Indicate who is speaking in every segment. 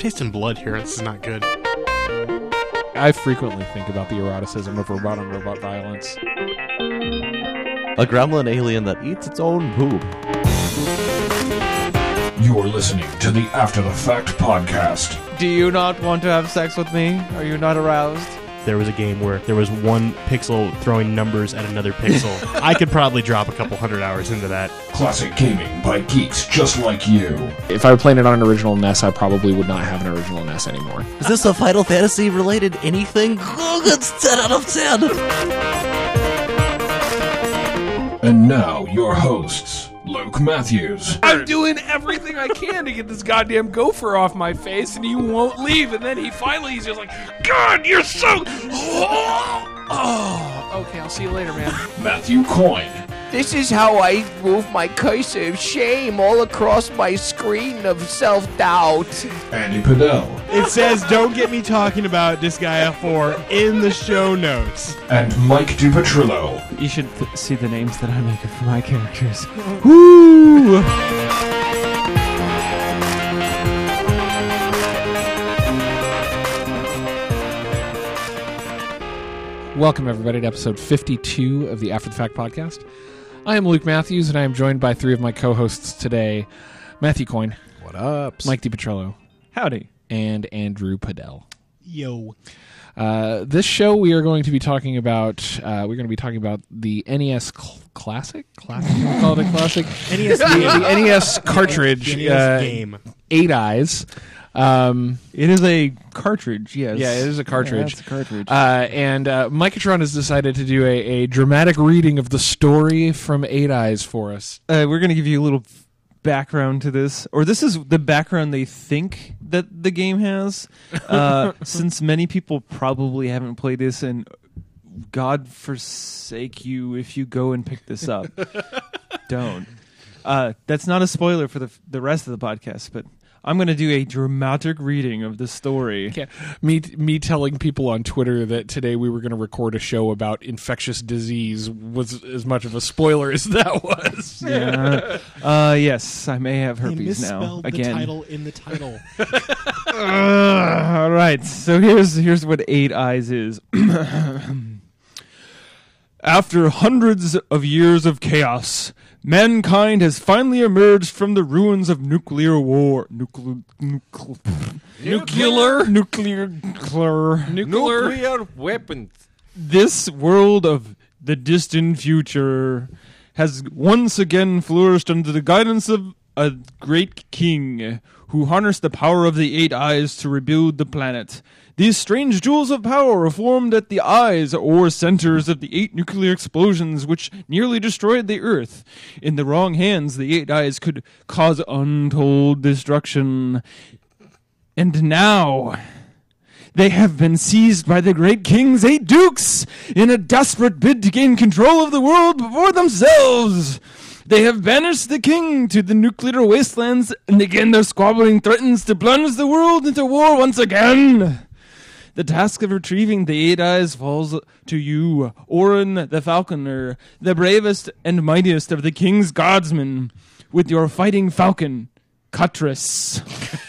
Speaker 1: tasting blood here. This is not good.
Speaker 2: I frequently think about the eroticism of robot on robot violence.
Speaker 3: A gremlin alien that eats its own poop.
Speaker 4: You're listening to the After the Fact podcast.
Speaker 5: Do you not want to have sex with me? Are you not aroused?
Speaker 1: There was a game where there was one pixel throwing numbers at another pixel. I could probably drop a couple hundred hours into that.
Speaker 4: Classic gaming by geeks just like you.
Speaker 2: If I were playing it on an original NES, I probably would not have an original NES anymore.
Speaker 3: Is this a Final Fantasy related anything? Oh, it's 10 out of 10.
Speaker 4: And now, your hosts, Luke Matthews
Speaker 6: I'm doing everything I can to get this goddamn gopher off my face, and he won't leave. And then he finally, he's just like, God, you're so. Oh, okay. I'll see you later, man.
Speaker 4: Matthew Coyne,
Speaker 5: This is how I move my cursor of shame all across my screen of self doubt.
Speaker 4: Andy Padell,
Speaker 7: It says don't get me talking about Disgaea 4 in the show notes.
Speaker 4: and Mike DiPetrillo.
Speaker 8: You should th- see the names that I make for my characters.
Speaker 7: Woo!
Speaker 2: Welcome, everybody, to episode 52 of the After the Fact podcast. I am Luke Matthews, and I am joined by three of my co hosts today Matthew Coyne,
Speaker 1: What up?
Speaker 2: Mike DiPetrillo,
Speaker 8: Howdy.
Speaker 2: and Andrew Padell.
Speaker 7: Yo.
Speaker 2: Uh, this show, we are going to be talking about. Uh, we're going to be talking about the NES cl- Classic. Classic. You wanna call it a classic.
Speaker 7: NES
Speaker 2: the,
Speaker 7: game.
Speaker 2: the NES cartridge.
Speaker 7: NES
Speaker 2: uh,
Speaker 7: game.
Speaker 2: Eight Eyes. Um,
Speaker 8: It is a cartridge, yes.
Speaker 2: Yeah, it is a cartridge.
Speaker 8: Yeah, it's a cartridge.
Speaker 2: Uh, and uh, Micatron has decided to do a, a dramatic reading of the story from Eight Eyes for us.
Speaker 8: Uh, we're going to give you a little background to this, or this is the background they think that the game has, uh, since many people probably haven't played this, and God forsake you if you go and pick this up. Don't. Uh, that's not a spoiler for the the rest of the podcast, but I'm going to do a dramatic reading of the story.
Speaker 2: Yeah, me me telling people on Twitter that today we were going to record a show about infectious disease was as much of a spoiler as that was.
Speaker 8: Yeah. Uh, yes, I may have
Speaker 7: They
Speaker 8: herpes now again.
Speaker 7: the title in the title.
Speaker 8: Ugh, all right, so here's here's what Eight Eyes is. After hundreds of years of chaos, mankind has finally emerged from the ruins of nuclear war. Nuclear, nuclear, nuclear, nuclear, nuclear,
Speaker 5: Nuclear weapons.
Speaker 8: this world of the distant future has once again flourished under the guidance of a great king who harnessed the power of the eight eyes to rebuild the planet. These strange jewels of power were formed at the eyes or centers of the eight nuclear explosions which nearly destroyed the Earth. In the wrong hands, the eight eyes could cause untold destruction. And now, they have been seized by the great king's eight dukes in a desperate bid to gain control of the world before themselves. They have banished the king to the nuclear wastelands, and again their squabbling threatens to plunge the world into war once again. The task of retrieving the eight eyes falls to you, Orin the Falconer, the bravest and mightiest of the king's guardsmen, with your fighting falcon, Cutrus.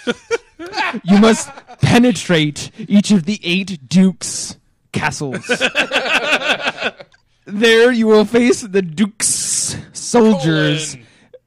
Speaker 8: you must penetrate each of the eight dukes' castles. there you will face the dukes' soldiers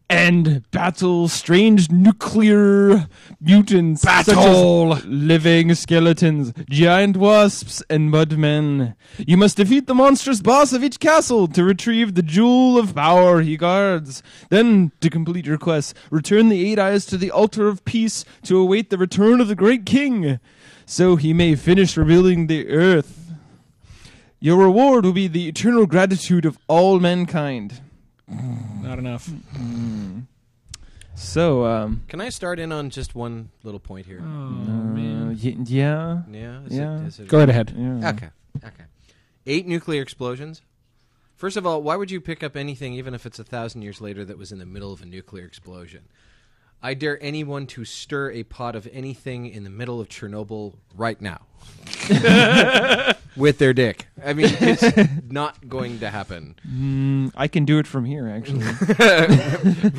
Speaker 8: and battle strange nuclear mutants such as living skeletons, giant wasps, and mudmen. You must defeat the monstrous boss of each castle to retrieve the jewel of power he guards. Then, to complete your quest, return the eight eyes to the altar of peace to await the return of the great king, so he may finish rebuilding the earth. Your reward will be the eternal gratitude of all mankind.
Speaker 2: Not enough.
Speaker 8: So, um,
Speaker 5: Can I start in on just one little point here?
Speaker 8: uh, y- yeah,
Speaker 5: Yeah. Is
Speaker 8: Yeah.
Speaker 5: It, is it
Speaker 2: Go right ahead.
Speaker 8: yeah.
Speaker 5: Okay. Okay. Eight nuclear explosions. First of all, why would you pick up anything, even if it's a thousand years later, that was in the middle of a nuclear explosion? I dare anyone to stir a pot of anything in the middle of Chernobyl right now. with their dick. I mean, it's not going to happen.
Speaker 8: Mm, I can do it from here, actually.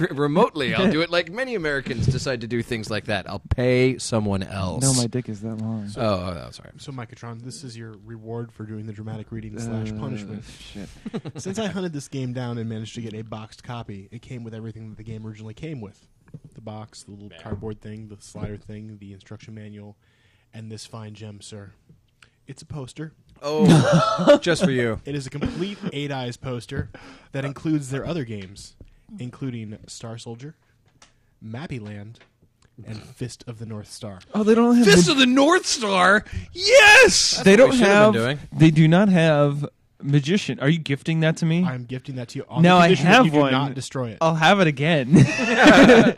Speaker 5: R- remotely, I'll do it like many Americans decide to do things like that. I'll pay someone else.
Speaker 8: no, my dick is that long.
Speaker 5: Oh, oh, oh, sorry.
Speaker 7: So, Micatron, this is your reward for doing the dramatic reading slash
Speaker 8: Uh,
Speaker 7: punishment.
Speaker 8: Shit.
Speaker 7: Since I hunted this game down and managed to get a boxed copy, it came with everything that the game originally came with the box, the little cardboard thing, the slider thing, the instruction manual, and this fine gem, sir. It's a poster.
Speaker 5: Oh, just for you.
Speaker 7: It is a complete Eight Eyes poster that includes their other games, including Star Soldier, Mappy Land, and Fist of the North Star.
Speaker 8: Oh, they don't have.
Speaker 6: Fist
Speaker 8: the-
Speaker 6: of the North Star. Yes.
Speaker 8: they
Speaker 5: what
Speaker 8: don't
Speaker 5: we should have
Speaker 8: have.
Speaker 5: been doing.
Speaker 8: They do not have magician. Are you gifting that to me?
Speaker 7: I'm gifting that to you on
Speaker 8: Now
Speaker 7: the
Speaker 8: I
Speaker 7: condition that
Speaker 8: have
Speaker 7: you do not destroy it.
Speaker 8: I'll have it again. uh,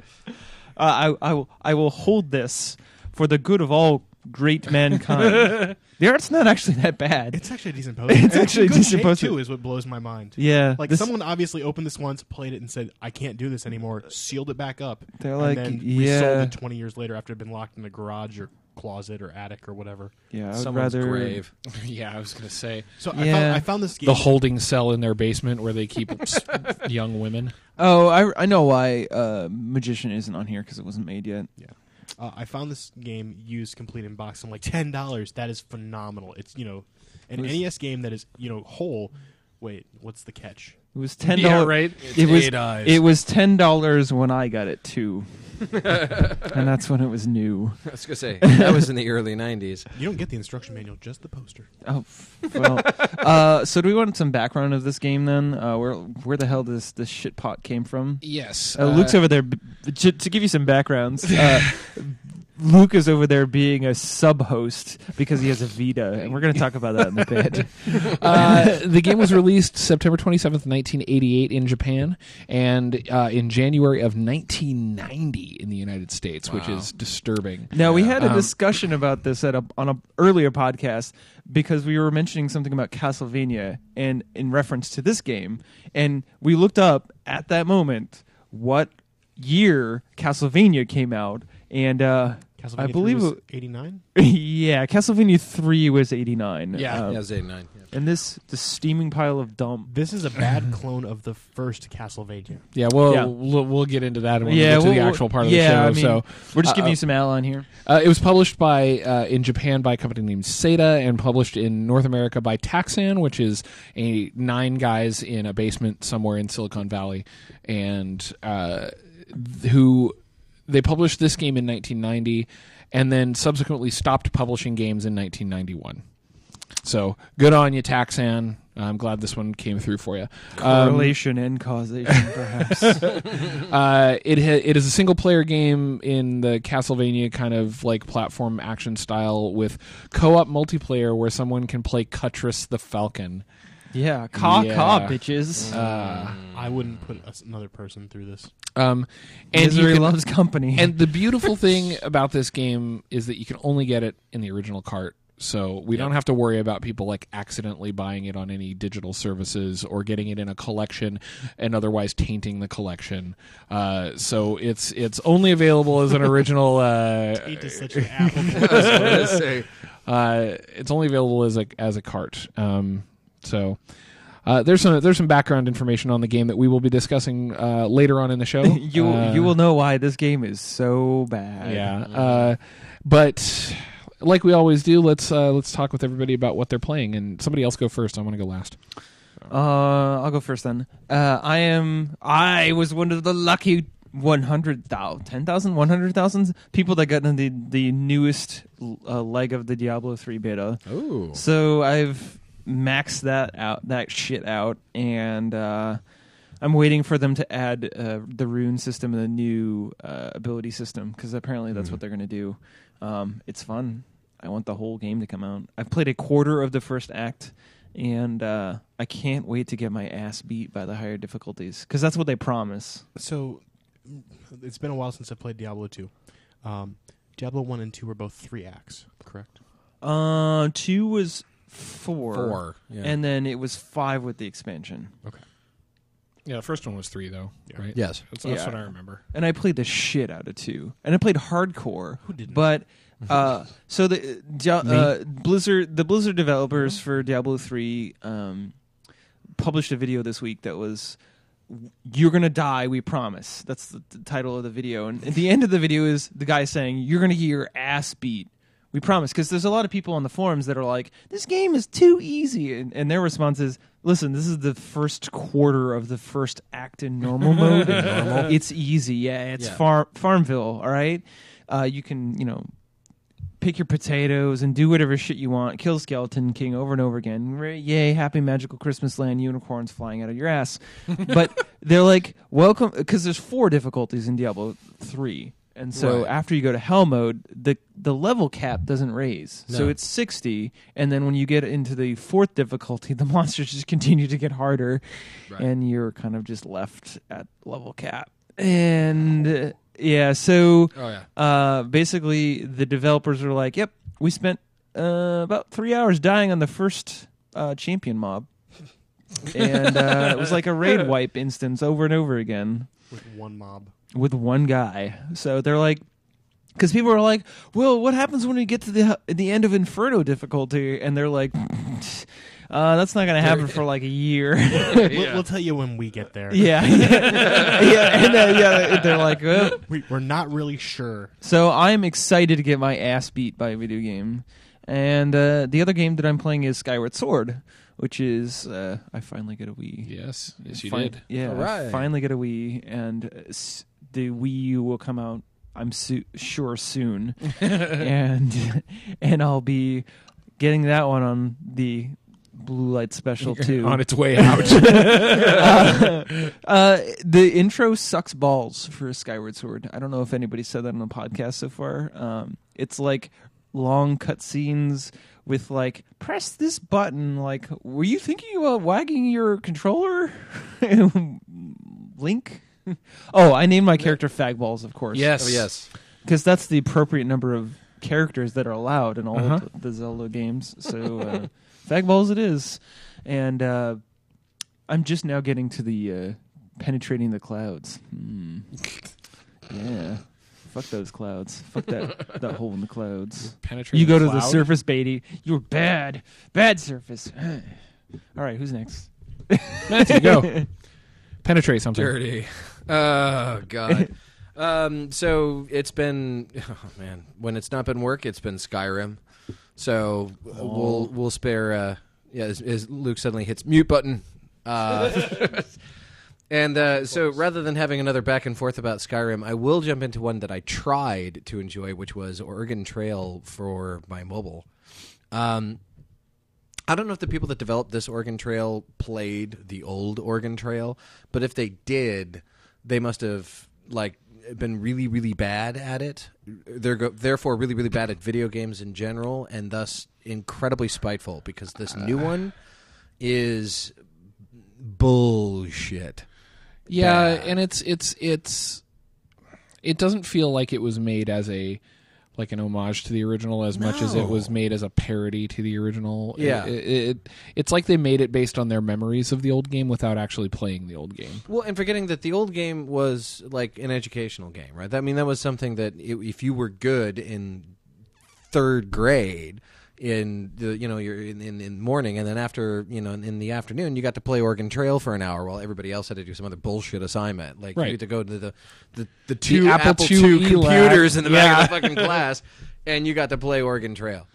Speaker 8: I, I will. I will hold this for the good of all great mankind. the art's not actually that bad.
Speaker 7: It's actually a decent poster.
Speaker 8: It's actually a
Speaker 7: good
Speaker 8: decent
Speaker 7: shape,
Speaker 8: poster.
Speaker 7: too. Is what blows my mind.
Speaker 8: yeah,
Speaker 7: Like
Speaker 8: this-
Speaker 7: someone obviously opened this once, played it, and said, "I can't do this anymore." Sealed it back up.
Speaker 8: They're
Speaker 7: and
Speaker 8: like,
Speaker 7: then
Speaker 8: yeah.
Speaker 7: resold it twenty years later after it had been locked in a garage or closet or attic or whatever.
Speaker 8: Yeah, I would
Speaker 5: Someone's
Speaker 8: rather.
Speaker 5: grave.
Speaker 2: yeah, I was going to say
Speaker 7: So I,
Speaker 8: Yeah.
Speaker 7: found, I found this game.
Speaker 2: the holding cell in their basement where they keep s- young women.
Speaker 8: Oh, I, I know why uh, magician isn't on here because it wasn't made yet.
Speaker 7: Uh, I found this game used complete in box. I'm like ten dollars. That is phenomenal. It's you know an NES game that is you know whole. Wait, what's the catch?
Speaker 8: It was ten
Speaker 2: Yeah,
Speaker 8: dollars.
Speaker 2: right.
Speaker 8: It was
Speaker 5: eight eyes.
Speaker 8: it was ten dollars when I got it too, and that's when it was new.
Speaker 5: I was gonna say that was in the early '90s.
Speaker 7: You don't get the instruction manual, just the poster.
Speaker 8: Oh, well. uh, so do we want some background of this game then? Uh, where where the hell this this shit pot came from?
Speaker 2: Yes.
Speaker 8: Uh, Luke's over there. b- b- To, to give you some backgrounds, uh, Luke is over there being a sub host because he has a Vita, and we're going to talk about that in a bit.
Speaker 2: uh, the game was released September 27th, 1988 in Japan, and uh, in January of 1990 in the United States, which is disturbing.
Speaker 8: Now we had a
Speaker 2: Um,
Speaker 8: discussion about this at a, on an earlier podcast because we were mentioning something about Castlevania and in reference to this game, and we looked up at that moment what year Castlevania came out, and uh,
Speaker 7: Castlevania
Speaker 8: I
Speaker 7: 3
Speaker 8: believe
Speaker 7: was
Speaker 8: it-
Speaker 7: 89.
Speaker 8: yeah, Castlevania three was eighty nine.
Speaker 2: Yeah.
Speaker 8: Um,
Speaker 5: Yeah, it was '89. Yeah.
Speaker 8: and this the steaming pile of dump.
Speaker 7: This is a bad clone of the first Castlevania.
Speaker 2: Yeah, well,
Speaker 8: Yeah.
Speaker 2: we'll, we'll get into that when
Speaker 8: Yeah,
Speaker 2: we get to the
Speaker 8: we'll-
Speaker 2: actual part of
Speaker 8: yeah,
Speaker 2: the show.
Speaker 8: I mean,
Speaker 2: so
Speaker 8: We're just giving
Speaker 2: Uh,
Speaker 8: you some outline here.
Speaker 2: Uh, it was published by uh, in Japan by a company named Seta and published in North America by Taxan, which is a nine guys in a basement somewhere in Silicon Valley, and uh, th- who they published this game in 1990, and then subsequently stopped publishing games in 1991. So good on you, Taxan. I'm glad this one came through for you. Um,
Speaker 8: Correlation and causation, perhaps.
Speaker 2: uh, it ha- it is a single player game in the Castlevania kind of like platform action style with co op multiplayer where someone can play Cutrus the Falcon.
Speaker 8: Yeah, caw
Speaker 2: Yeah.
Speaker 8: caw, bitches.
Speaker 2: Uh,
Speaker 7: I wouldn't put us- another person through this.
Speaker 2: um, and you
Speaker 8: Misery
Speaker 2: can-
Speaker 8: loves company.
Speaker 2: and the beautiful thing about this game is that you can only get it in the original cart. So we don't have to worry about people like accidentally buying it on any digital services or getting it in a collection and otherwise tainting the collection. Uh, so it's it's only available as an original. Uh,
Speaker 7: Hate to such an apple.
Speaker 2: uh, it's only available as a as a cart. Um, so. Uh, there's some there's some background information on the game that we will be discussing uh, later on in the show.
Speaker 8: you
Speaker 2: Uh,
Speaker 8: you will know why this game is so bad.
Speaker 2: yeah. Uh, but like we always do, let's uh, let's talk with everybody about what they're playing. And somebody else go first. I want to go last.
Speaker 8: Uh, I'll go first then. Uh, I am. I was one of the lucky 100,000, 10,000, 100,000 people that got into the the newest uh, leg of the Diablo 3 beta.
Speaker 5: Oh.
Speaker 8: So I've maxed that out, that shit out, and uh, I'm waiting for them to add uh, the rune system and the new uh, ability system because apparently that's what they're going to do. Um, it's fun. I want the whole game to come out. I've played a quarter of the first act, and uh, I can't wait to get my ass beat by the higher difficulties because that's what they promise.
Speaker 7: so it's been a while since I played Diablo 2. Um, Diablo 1 and 2 were both three acts, correct?
Speaker 8: Uh, two was four,
Speaker 5: Four. Yeah.
Speaker 8: and then it was five with the expansion. Okay.
Speaker 2: Yeah, the first one was three though, right?
Speaker 5: Yes.
Speaker 2: that's, that's
Speaker 8: Yeah.
Speaker 2: what I remember.
Speaker 8: and I played the shit out of two, and I played hardcore. Who didn't? But uh, so the Dia- uh, Blizzard, the Blizzard developers for Diablo three, um, published a video this week that was. You're gonna die, we promise. That's the, the title of the video, and at the end of the video is the guy saying, "You're gonna get your ass beat, we promise." Because there's a lot of people on the forums that are like, "This game is too easy," and, and their response is, "Listen, this is the first quarter of the first act in normal mode. It's easy, yeah. It's
Speaker 5: Yeah.
Speaker 8: farm Farmville, all right. Uh, you can, you know, pick your potatoes and do whatever shit you want. Kill Skeleton King over and over again. Yay, happy magical Christmas land, unicorns flying out of your ass. but they're like, welcome, because there's four difficulties in Diablo 3. And so
Speaker 5: Right.
Speaker 8: after you go to hell mode, the the level cap doesn't raise. So it's 60 and then when you get into the fourth difficulty, the monsters just continue to get harder
Speaker 5: Right.
Speaker 8: and you're kind of just left at level cap. And uh, yeah, so
Speaker 5: Oh yeah.
Speaker 8: uh, basically the developers were like, "Yep, we spent uh, about three hours dying on the first uh, champion mob, and uh, it was like a raid wipe instance over and over again
Speaker 7: with one mob.
Speaker 8: with one guy." So they're like. Because people are like, "Well, what happens when we get to the the end of Inferno difficulty?" And they're like, uh, "That's not going to happen for like a year."
Speaker 7: We'll, we'll tell you when we get there.
Speaker 8: yeah, yeah, and, uh, yeah. They're like, well,
Speaker 7: We, we're not really sure.
Speaker 8: So I'm excited to get my ass beat by a video game. And uh, the other game that I'm playing is Skyward Sword, which is uh, I finally get a Wii.
Speaker 2: Yes, yes, you
Speaker 8: Fin-
Speaker 2: did.
Speaker 8: Yeah,
Speaker 5: All
Speaker 8: I finally get a Wii, and uh, s- the Wii U will come out. I'm su- sure soon, and and I'll be getting that one on the blue light special too.
Speaker 2: on its way out.
Speaker 8: uh, the intro sucks balls for Skyward Sword. I don't know if anybody said that on the podcast so far. Um, it's like long cutscenes with like press this button. Like, were you thinking about wagging your controller, Link? oh, I named my character Fag Balls, of course.
Speaker 2: Yes.
Speaker 5: Oh yes.
Speaker 8: because that's the appropriate number of characters that are allowed in all
Speaker 2: Uh-huh.
Speaker 8: of the, the Zelda games. So, uh, Fag Balls it is, and uh, I'm just now getting to the uh, penetrating the clouds. Hmm. Yeah, fuck those clouds. Fuck that that hole in the clouds.
Speaker 2: Penetrating
Speaker 8: You go to the
Speaker 2: cloud?
Speaker 8: surface, Beatty. You're bad, bad surface. all right, who's next?
Speaker 2: Matthew, go. Penetrate something.
Speaker 5: Dirty. Oh god. um. So it's been. Oh man. When it's not been work, it's been Skyrim. So uh, we'll we'll spare. Uh, yeah. As, as Luke suddenly hits mute button. Uh, and uh, so rather than having another back and forth about Skyrim, I will jump into one that I tried to enjoy, which was Oregon Trail for my mobile. Um, I don't know if the people that developed this Oregon Trail played the old Oregon Trail, but if they did, they must have like been really, really bad at it. They're go- therefore really, really bad at video games in general, and thus incredibly spiteful because this new one is bullshit.
Speaker 2: Yeah,
Speaker 5: bad.
Speaker 2: and it's it's it's it doesn't feel like it was made as a like an homage to the original as much as it was made as a parody to the original.
Speaker 5: Yeah.
Speaker 2: It, it, it- it's like they made it based on their memories of the old game without actually playing the old game.
Speaker 5: Well, and forgetting that the old game was like an educational game, right? I mean, that was something that if you were good in third grade in the you know you're in, in in morning and then after you know in, in the afternoon you got to play Oregon Trail for an hour while everybody else had to do some other bullshit assignment like
Speaker 2: Right.
Speaker 5: you had to go to the the, the two
Speaker 2: Apple
Speaker 5: Apple,
Speaker 2: IIe
Speaker 5: II computers in the back of the fucking class and you got to play Oregon Trail.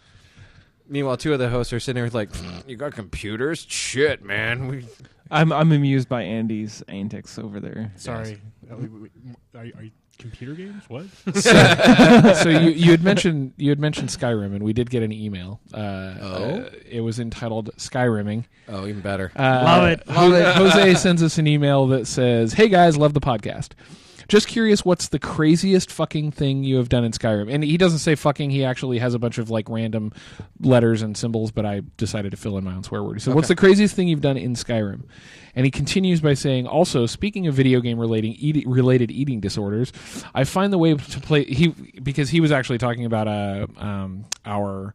Speaker 5: Meanwhile, two of the hosts are sitting there like, mm, "You got computers? Shit, man! We
Speaker 8: I'm I'm amused by Andy's antics over there.
Speaker 7: Sorry. We- we- Are, are you computer games? What?
Speaker 2: so you, you had mentioned you had mentioned Skyrim, and we did get an email. Uh,
Speaker 5: Oh?
Speaker 2: uh, it was entitled Skyrimming.
Speaker 5: oh, even better.
Speaker 2: Uh,
Speaker 8: Love it, love
Speaker 2: Jose,
Speaker 8: it.
Speaker 2: Jose sends us an email that says, "Hey guys, love the podcast. Just curious, what's the craziest fucking thing you have done in Skyrim?" And he doesn't say fucking. He actually has a bunch of like random letters and symbols, but I decided to fill in my own swear word. So, said, "What's the craziest thing you've done in Skyrim?" And he continues by saying, "Also, speaking of video game relating eat, related eating disorders, I find the way to play he because he was actually talking about uh, um, our."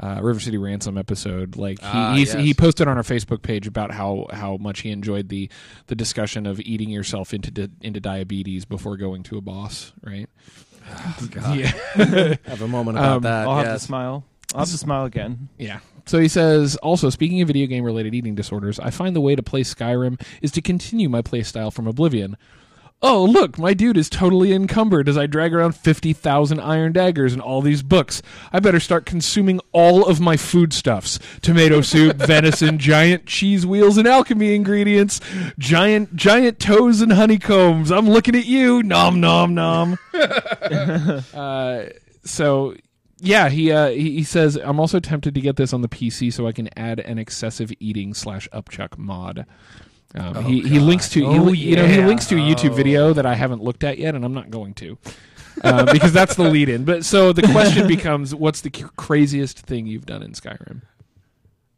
Speaker 2: Uh, River City Ransom episode. Like he he's,
Speaker 5: yes.
Speaker 2: he posted on our Facebook page about how how much he enjoyed the the discussion of eating yourself into di- into diabetes before going to a boss. Right? Yeah.
Speaker 5: Have a moment about
Speaker 2: Um,
Speaker 5: that.
Speaker 8: I'll have
Speaker 5: yes.
Speaker 8: to smile. I'll have to smile again.
Speaker 2: Yeah. So he says, also, speaking of video game related eating disorders, I find the way to play Skyrim is to continue my play style from Oblivion. Oh, look, my dude is totally encumbered as I drag around 50,000 iron daggers and all these books. I better start consuming all of my foodstuffs tomato soup, venison, giant cheese wheels and alchemy ingredients, giant, giant toes and honeycombs. I'm looking at you. Nom, nom, nom. uh, so yeah, he, uh, he he says I'm also tempted to get this on the PC so I can add an excessive eating slash upchuck mod. Um, he he links to he, li- you know he links to a YouTube video that I haven't looked at yet, and I'm not going to uh, because that's the lead in. But so the question becomes, what's the c- craziest thing you've done in Skyrim?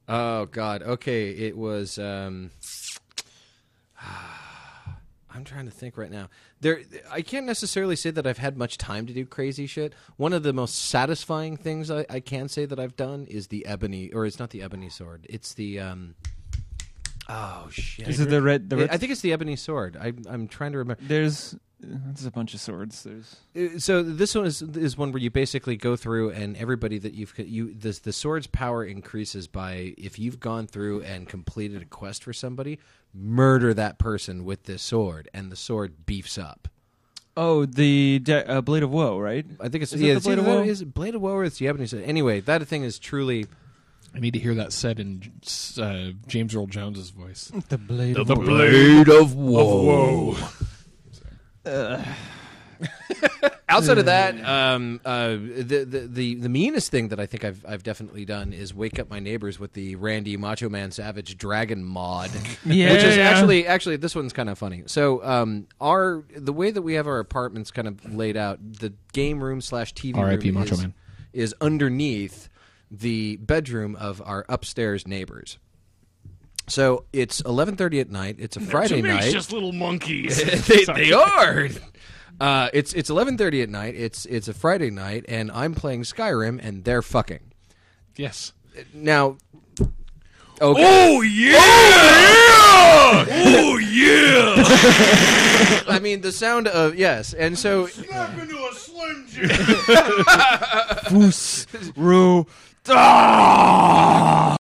Speaker 5: Oh God. Okay, it was. Um, I'm trying to think right now. There, I can't necessarily say that I've had much time to do crazy shit. One of the most satisfying things I, I can say that I've done is the ebony, or it's not the ebony sword. It's the. Oh shit!
Speaker 8: Is it the red? The red
Speaker 5: I think it's the ebony sword. I, I'm trying to remember.
Speaker 8: there's there's a bunch of swords. There's
Speaker 5: Uh, so this one is is one where you basically go through and everybody that you've you the the sword's power increases by if you've gone through and completed a quest for somebody, murder that person with this sword, and the sword beefs up.
Speaker 8: oh the de- uh, blade of woe, right?
Speaker 5: I think it's
Speaker 8: Is it
Speaker 5: yeah,
Speaker 8: the
Speaker 5: it's
Speaker 8: Blade of Woe?
Speaker 5: that- is it Blade of Woe or it's Japanese. Anyway, that thing is truly
Speaker 2: I need to hear that said in uh, James Earl Jones's voice.
Speaker 8: The blade of
Speaker 5: blade of woe. Outside of that, um, uh, the, the the the meanest thing that I think I've I've definitely done is wake up my neighbors with the Randy Macho Man Savage Dragon mod,
Speaker 8: Yeah.
Speaker 5: which is actually actually this one's kind of funny. So um, our the way that we have our apartments kind of laid out, the game room slash TV
Speaker 2: R.I.P.
Speaker 5: room
Speaker 2: Macho
Speaker 5: is,
Speaker 2: Man.
Speaker 5: is underneath the bedroom of our upstairs neighbors. So it's eleven thirty at night. It's a Friday night.
Speaker 1: just little monkeys.
Speaker 5: they, they are. Uh, it's it's eleven thirty at night. It's it's a Friday night, and I'm playing Skyrim, and they're fucking.
Speaker 2: Yes.
Speaker 5: Now, okay.
Speaker 6: Oh yeah! Oh yeah!
Speaker 5: I mean the sound of yes, and so Snap into a slim jim.
Speaker 8: Ru.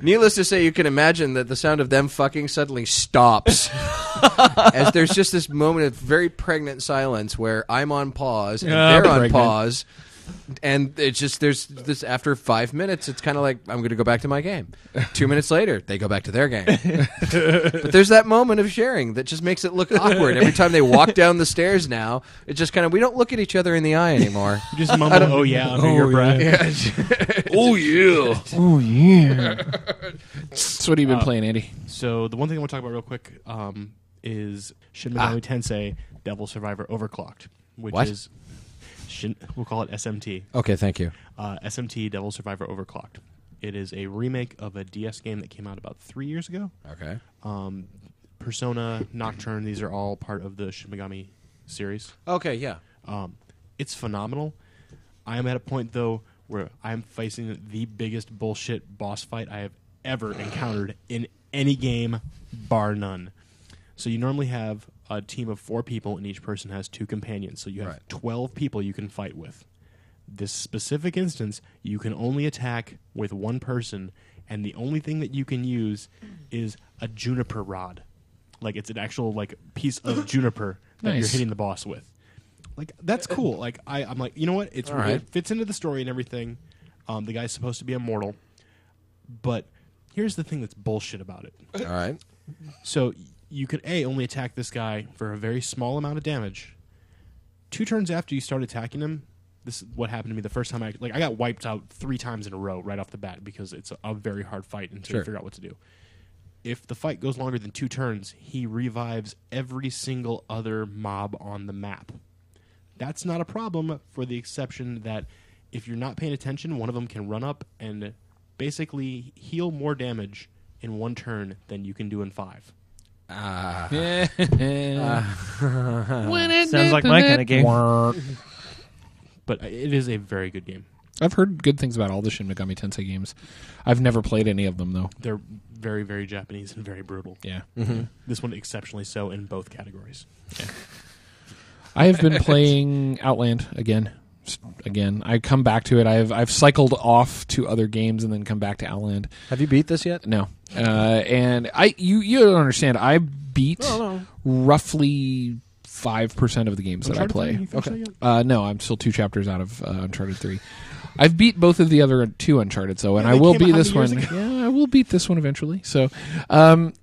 Speaker 5: needless to say, you can imagine that the sound of them fucking suddenly stops, as there's just this moment of very pregnant silence where I'm on pause and they're on
Speaker 2: pregnant.
Speaker 5: pause. And it's just there's this after five minutes, it's kind of like I'm going to go back to my game. Two minutes later, they go back to their game. but there's that moment of sharing that just makes it look awkward every time they walk down the stairs. Now it's just kind of we don't look at each other in the eye anymore.
Speaker 1: You just mumble, oh yeah, under your breath.
Speaker 6: Oh yeah!
Speaker 8: Oh yeah.
Speaker 2: So what have you been playing, Andy?
Speaker 7: So the one thing I want to talk about real quick um, is Shin Megami Tensei Devil Survivor Overclocked, which
Speaker 5: What?
Speaker 7: is Shin, we'll call it SMT.
Speaker 5: okay, thank you.
Speaker 7: Uh, SMT Devil Survivor Overclocked. It is a remake of a DS game that came out about three years ago.
Speaker 5: Okay,
Speaker 7: Um, Persona, Nocturne, these are all part of the Shin Megami series.
Speaker 5: okay, yeah.
Speaker 7: Um, it's phenomenal. I am at a point though where I am facing the biggest bullshit boss fight I have ever encountered in any game, bar none. So you normally have a team of four people, and each person has two companions. So you have
Speaker 5: Right.
Speaker 7: twelve people you can fight with. This specific instance, you can only attack with one person, and the only thing that you can use is a juniper rod. Like it's an actual like piece of juniper that you're hitting the boss with. Like that's cool. Like I, I'm like, you know what? It's
Speaker 5: All right.
Speaker 7: it fits into the story and everything. Um, the guy's supposed to be immortal, but here's the thing that's bullshit about it.
Speaker 5: All right.
Speaker 7: So you could a only attack this guy for a very small amount of damage. Two turns after you start attacking him, this is what happened to me the first time I like I got wiped out three times in a row right off the bat because it's a, a very hard fight until
Speaker 5: Sure.
Speaker 7: you figure out what to do. If the fight goes longer than two turns, he revives every single other mob on the map. That's not a problem for the exception that if you're not paying attention, one of them can run up and basically heal more damage in one turn than you can do in five.
Speaker 5: Ah.
Speaker 8: Sounds like my kind of game.
Speaker 7: But it is a very good game.
Speaker 2: I've heard good things about all the Shin Megami Tensei games. I've never played any of them though.
Speaker 7: They're very, very Japanese and very brutal.
Speaker 2: Yeah.
Speaker 7: This one exceptionally so in both categories.
Speaker 2: I have been playing Outland again. Again, I come back to it. I've I've cycled off to other games and then come back to Outland.
Speaker 5: Have you beat this yet?
Speaker 2: No, uh, and I you you don't understand. I beat roughly five percent of the games that I play.
Speaker 7: three, you finished that yet?
Speaker 2: Uh, no, I'm still two chapters out of uh, Uncharted three. I've beat both of the other two Uncharted, so and
Speaker 7: Yeah,
Speaker 2: I will beat this one. Yeah, I will beat this one eventually. So, um,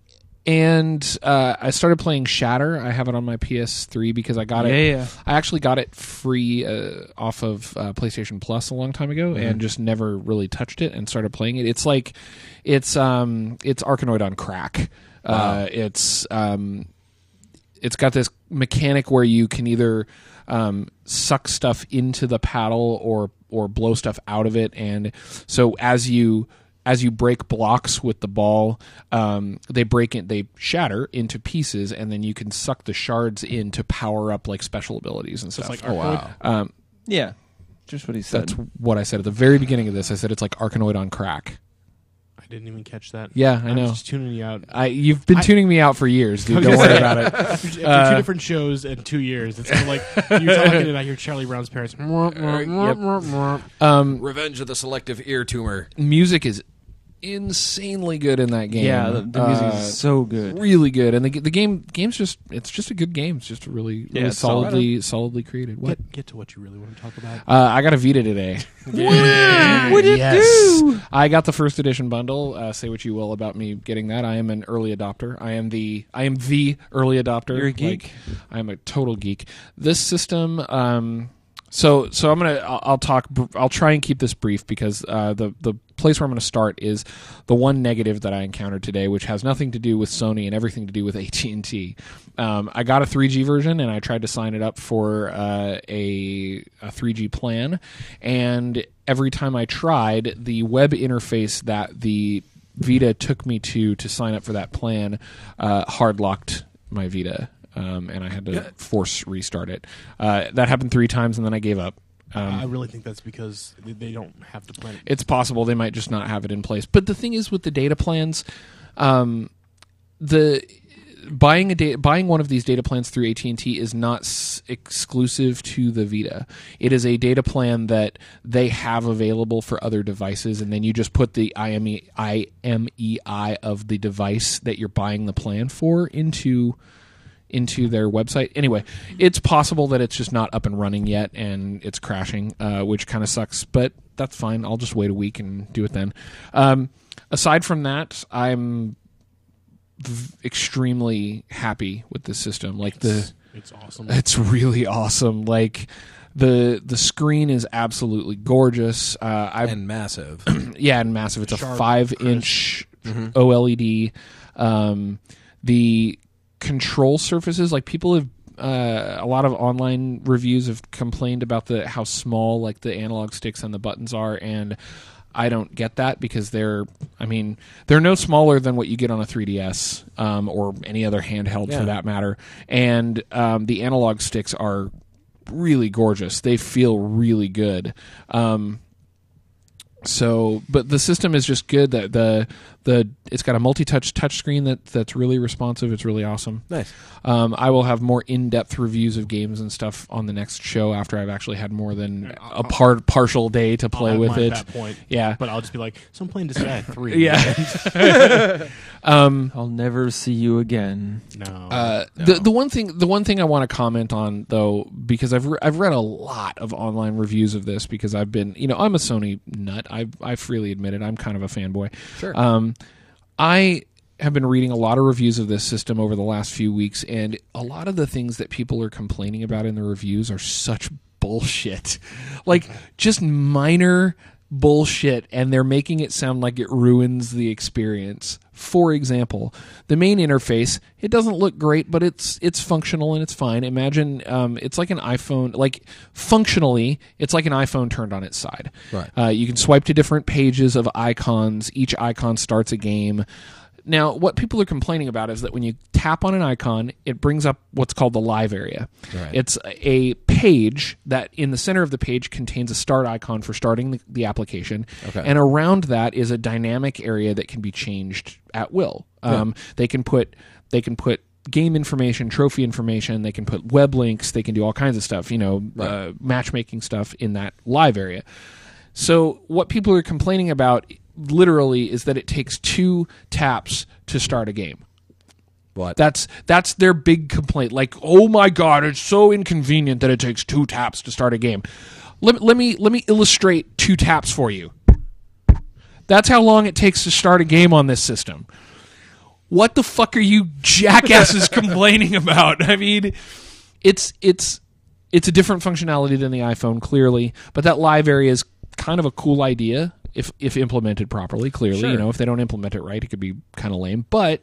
Speaker 2: and uh, I started playing Shatter. I have it on my PS3 because I got it.
Speaker 8: Yeah.
Speaker 2: I actually got it free uh, off of uh, PlayStation Plus a long time ago, and just never really touched it and started playing it. It's like it's um it's Arkanoid on crack. Uh, it's um it's got this mechanic where you can either um, suck stuff into the paddle or or blow stuff out of it, and so as you as you break blocks with the ball, um, they break it, they shatter into pieces, and then you can suck the shards in to power up like special abilities and
Speaker 7: So
Speaker 2: stuff.
Speaker 7: it's like Arkanoid.
Speaker 2: um,
Speaker 8: Yeah. Just what he said.
Speaker 2: that's what I said at the very beginning of this. I said it's like Arkanoid on crack.
Speaker 7: I didn't even catch that.
Speaker 2: Yeah, I
Speaker 7: I'm
Speaker 2: know.
Speaker 7: just tuning you out.
Speaker 2: I you've been
Speaker 7: I-
Speaker 2: tuning me out for years, dude. Don't worry about it.
Speaker 7: After, after
Speaker 2: Uh,
Speaker 7: two different shows in two years, it's kind of like you're talking and I hear Charlie Brown's parents.
Speaker 2: Um,
Speaker 5: Revenge of the Selective Ear Tumor.
Speaker 2: music is insanely good in that game.
Speaker 8: yeah, the, the music
Speaker 2: Uh,
Speaker 8: is so good.
Speaker 2: really good, and the the game game's just it's just a good game. It's just really, really
Speaker 8: Yeah, it's solid.
Speaker 2: solidly solidly created. What?
Speaker 7: Get, get to what you really want to talk about.
Speaker 2: Uh, I got a Vita today.
Speaker 8: What did
Speaker 2: yes.
Speaker 8: do?
Speaker 2: I got the first edition bundle. Uh, say what you will about me getting that. I am an early adopter. I am the I am the early adopter.
Speaker 8: You're a geek?
Speaker 2: Like, I am a total geek. This system. Um, so so I'm gonna I'll, I'll talk. I'll try and keep this brief because uh, the the place where I'm going to start is the one negative that I encountered today, which has nothing to do with Sony and everything to do with AT and T. Um, I got a 3G version and I tried to sign it up for uh, a, a 3G plan, and every time I tried, the web interface that the Vita took me to to sign up for that plan uh, hard locked my Vita. Um, and I had to force restart it. Uh, that happened three times, and then I gave up. Um,
Speaker 7: I really think that's because they- don't have the plan.
Speaker 2: it's possible they might just not have it in place. But the thing is with the data plans, um, the buying a da- buying one of these data plans through AT&T is not s- exclusive to the Vita. It is a data plan that they have available for other devices and then you just put the IME IMEI of the device that you're buying the plan for into into their website. Anyway, it's possible that it's just not up and running yet and it's crashing, uh, which kind of sucks. But that's fine. I'll just wait a week and do it then. Um, aside from that, I'm v- extremely happy with the system. Like the,
Speaker 7: It's awesome.
Speaker 2: it's really awesome. Like the the screen is absolutely gorgeous. Uh, I
Speaker 5: And massive.
Speaker 2: yeah, and massive. It's a
Speaker 7: Sharp,
Speaker 2: five inch OLED. Um, the control surfaces, like people have. Uh, a lot of online reviews have complained about the how small like the analog sticks and the buttons are, and I don't get that because they're. I mean, they're no smaller than what you get on a 3DS um, or any other handheld
Speaker 5: Yeah.
Speaker 2: for that matter. And um, the analog sticks are really gorgeous. They feel really good. Um, so, but the system is just good. That the the it's got a multi-touch touchscreen that that's really responsive. It's really awesome.
Speaker 5: nice.
Speaker 2: Um, I will have more in-depth reviews of games and stuff on the next show after I've actually had more than a part partial day to
Speaker 7: I'll
Speaker 2: play
Speaker 7: have
Speaker 2: with
Speaker 7: mine
Speaker 2: it.
Speaker 7: At that point,
Speaker 2: Yeah,
Speaker 7: but I'll just be like, so I'm playing this guy three.
Speaker 2: yeah. um,
Speaker 8: I'll never see you again.
Speaker 7: no.
Speaker 2: Uh, the the one thing the one thing I want to comment on though because I've re- I've read a lot of online reviews of this because I've been you know I'm a Sony nut I I freely admit it I'm kind of a fanboy
Speaker 5: Sure.
Speaker 2: um I have been reading a lot of reviews of this system over the last few weeks and a lot of the things that people are complaining about in the reviews are such bullshit. Like just minor bullshit and they're making it sound like it ruins the experience. For example the main interface it doesn't look great but it's it's functional and it's fine. Imagine um, it's like an iphone like functionally it's like an iphone turned on its side.
Speaker 5: Right.
Speaker 2: uh, you can swipe to different pages of icons. Each icon starts a game Now, what people are complaining about is that when you tap on an icon, it brings up what's called the live area.
Speaker 5: Right.
Speaker 2: It's a page that in the center of the page contains a start icon for starting the, the application.
Speaker 5: Okay.
Speaker 2: And around that is a dynamic area that can be changed at will. Um, They can put they can put game information, trophy information. They can put web links. They can do all kinds of stuff. You know, uh, matchmaking stuff in that live area. So what people are complaining about literally is that it takes two taps to start a game.
Speaker 5: What?
Speaker 2: That's that's their big complaint. Like, oh my god, it's so inconvenient that it takes two taps to start a game. Let, let me let me illustrate two taps for you. That's how long it takes to start a game on this system. What the fuck are you jackasses complaining about? I mean, it's it's it's a different functionality than the iPhone, clearly, but that live area is kind of a cool idea if if implemented properly. Clearly, you know, if they don't implement it right, it could be kind of lame. But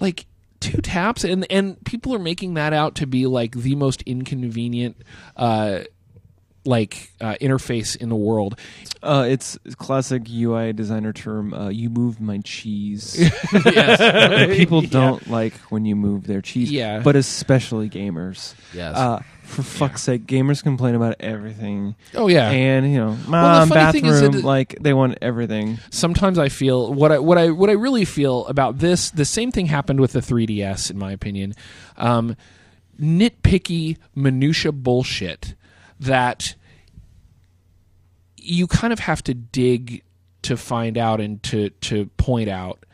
Speaker 2: like two taps, and and people are making that out to be like the most inconvenient. Uh, like uh, interface in the world.
Speaker 8: Uh, it's classic UI designer term. Uh, you moved my cheese.
Speaker 2: yes.
Speaker 8: People don't like when you move their cheese.
Speaker 2: Yeah.
Speaker 8: But especially gamers.
Speaker 5: Yes.
Speaker 8: For fuck's sake, gamers complain about everything.
Speaker 2: Oh yeah.
Speaker 8: And you know, mom,
Speaker 2: funny thing is
Speaker 8: bathroom,
Speaker 2: that-
Speaker 8: like they want everything.
Speaker 2: sometimes I feel what I what I what I really feel about this. The same thing happened with the 3ds, in my opinion. Um, nitpicky minutia bullshit that you kind of have to dig to find out and to to point out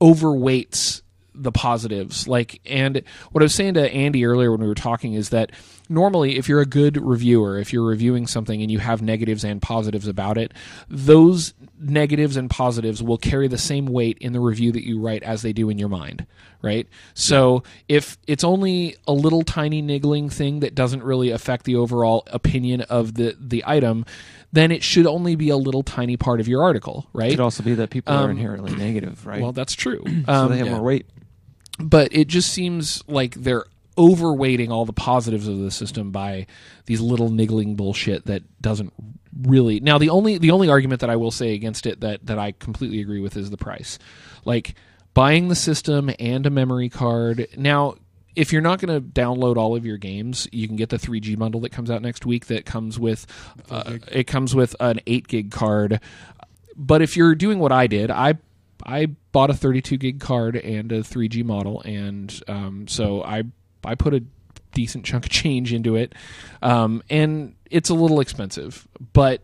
Speaker 2: overweights the positives like and what i was saying to andy earlier when we were talking is that normally if you're a good reviewer if you're reviewing something and you have negatives and positives about it those negatives and positives will carry the same weight in the review that you write as they do in your mind right so if it's only a little tiny niggling thing that doesn't really affect the overall opinion of the the item then it should only be a little tiny part of your article right?
Speaker 8: It could also be that people are
Speaker 2: Um,
Speaker 8: inherently negative, right?
Speaker 2: well that's true
Speaker 8: so
Speaker 2: um,
Speaker 8: they have
Speaker 5: yeah.
Speaker 8: more weight.
Speaker 2: But it just seems like they're overweighting all the positives of the system by these little niggling bullshit that doesn't really now the only the only argument that I will say against it that that I completely agree with is the price like buying the system and a memory card now if you're not going to download all of your games, you can get the 3G bundle that comes out next week. That comes with, uh, it comes with an 8 gig card. But if you're doing what I did, I I bought a 32 gig card and a 3G model, and um, so I I put a decent chunk of change into it, um, and it's a little expensive. But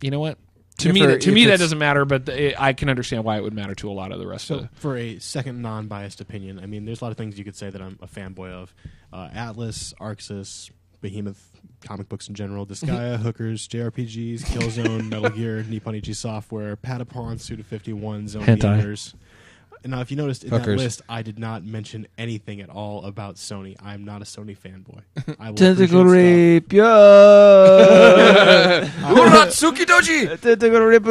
Speaker 2: you know what? To
Speaker 5: If
Speaker 2: me, that, to me that doesn't matter. But it, I can understand why it would matter to a lot of the rest
Speaker 7: So,
Speaker 2: of. The,
Speaker 7: for a second non-biased opinion, I mean, there's a lot of things you could say that I'm a fanboy of: uh, Atlus, Aksys, Behemoth, comic books in general, Disgaea, Hookers, JRPGs, Killzone, Metal Gear, Nippon Ichi Software, Patapon, Suda 51, Zone
Speaker 2: Hentai.
Speaker 7: Gamers. Now, if you noticed in
Speaker 5: Hookers.
Speaker 7: that list, I did not mention anything at all about Sony. I'm not a Sony fanboy. I will
Speaker 8: Tentacle
Speaker 7: appreciate
Speaker 8: rape, yeah.
Speaker 5: Urotsukidoji!
Speaker 8: Tentacle rape.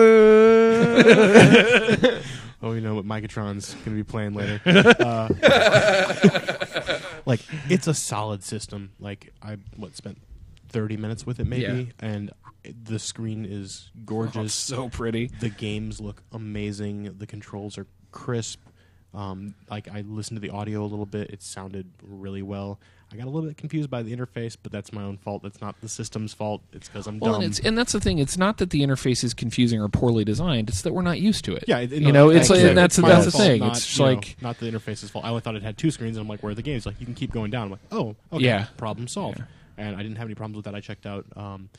Speaker 7: stuff. Oh, you know what Micatron's going to be playing later. uh, like, it's a solid system. Like, I what spent 30 minutes with it, maybe,
Speaker 2: Yeah.
Speaker 7: and the screen is gorgeous.
Speaker 2: so pretty.
Speaker 7: the games look amazing. The controls are crisp. Um, like I listened to the audio a little bit; it sounded really well. I got a little bit confused by the interface, but that's my own fault. That's not the system's fault. It's because I'm
Speaker 2: Well,
Speaker 7: dumb.
Speaker 2: and, it's, and that's the thing. It's not that the interface is confusing or poorly designed. It's that we're not used to it.
Speaker 7: yeah, it-
Speaker 2: you know, it's like, that's that's the thing.
Speaker 7: Not,
Speaker 2: it's just
Speaker 7: you know,
Speaker 2: like
Speaker 7: not the interface's fault. I thought it had two screens, and I'm like, "Where are the games?" Like you can keep going down. I'm like, "Oh, okay,
Speaker 2: Yeah.
Speaker 7: problem solved."
Speaker 2: Yeah.
Speaker 7: And I didn't have any problems with that. I checked out um,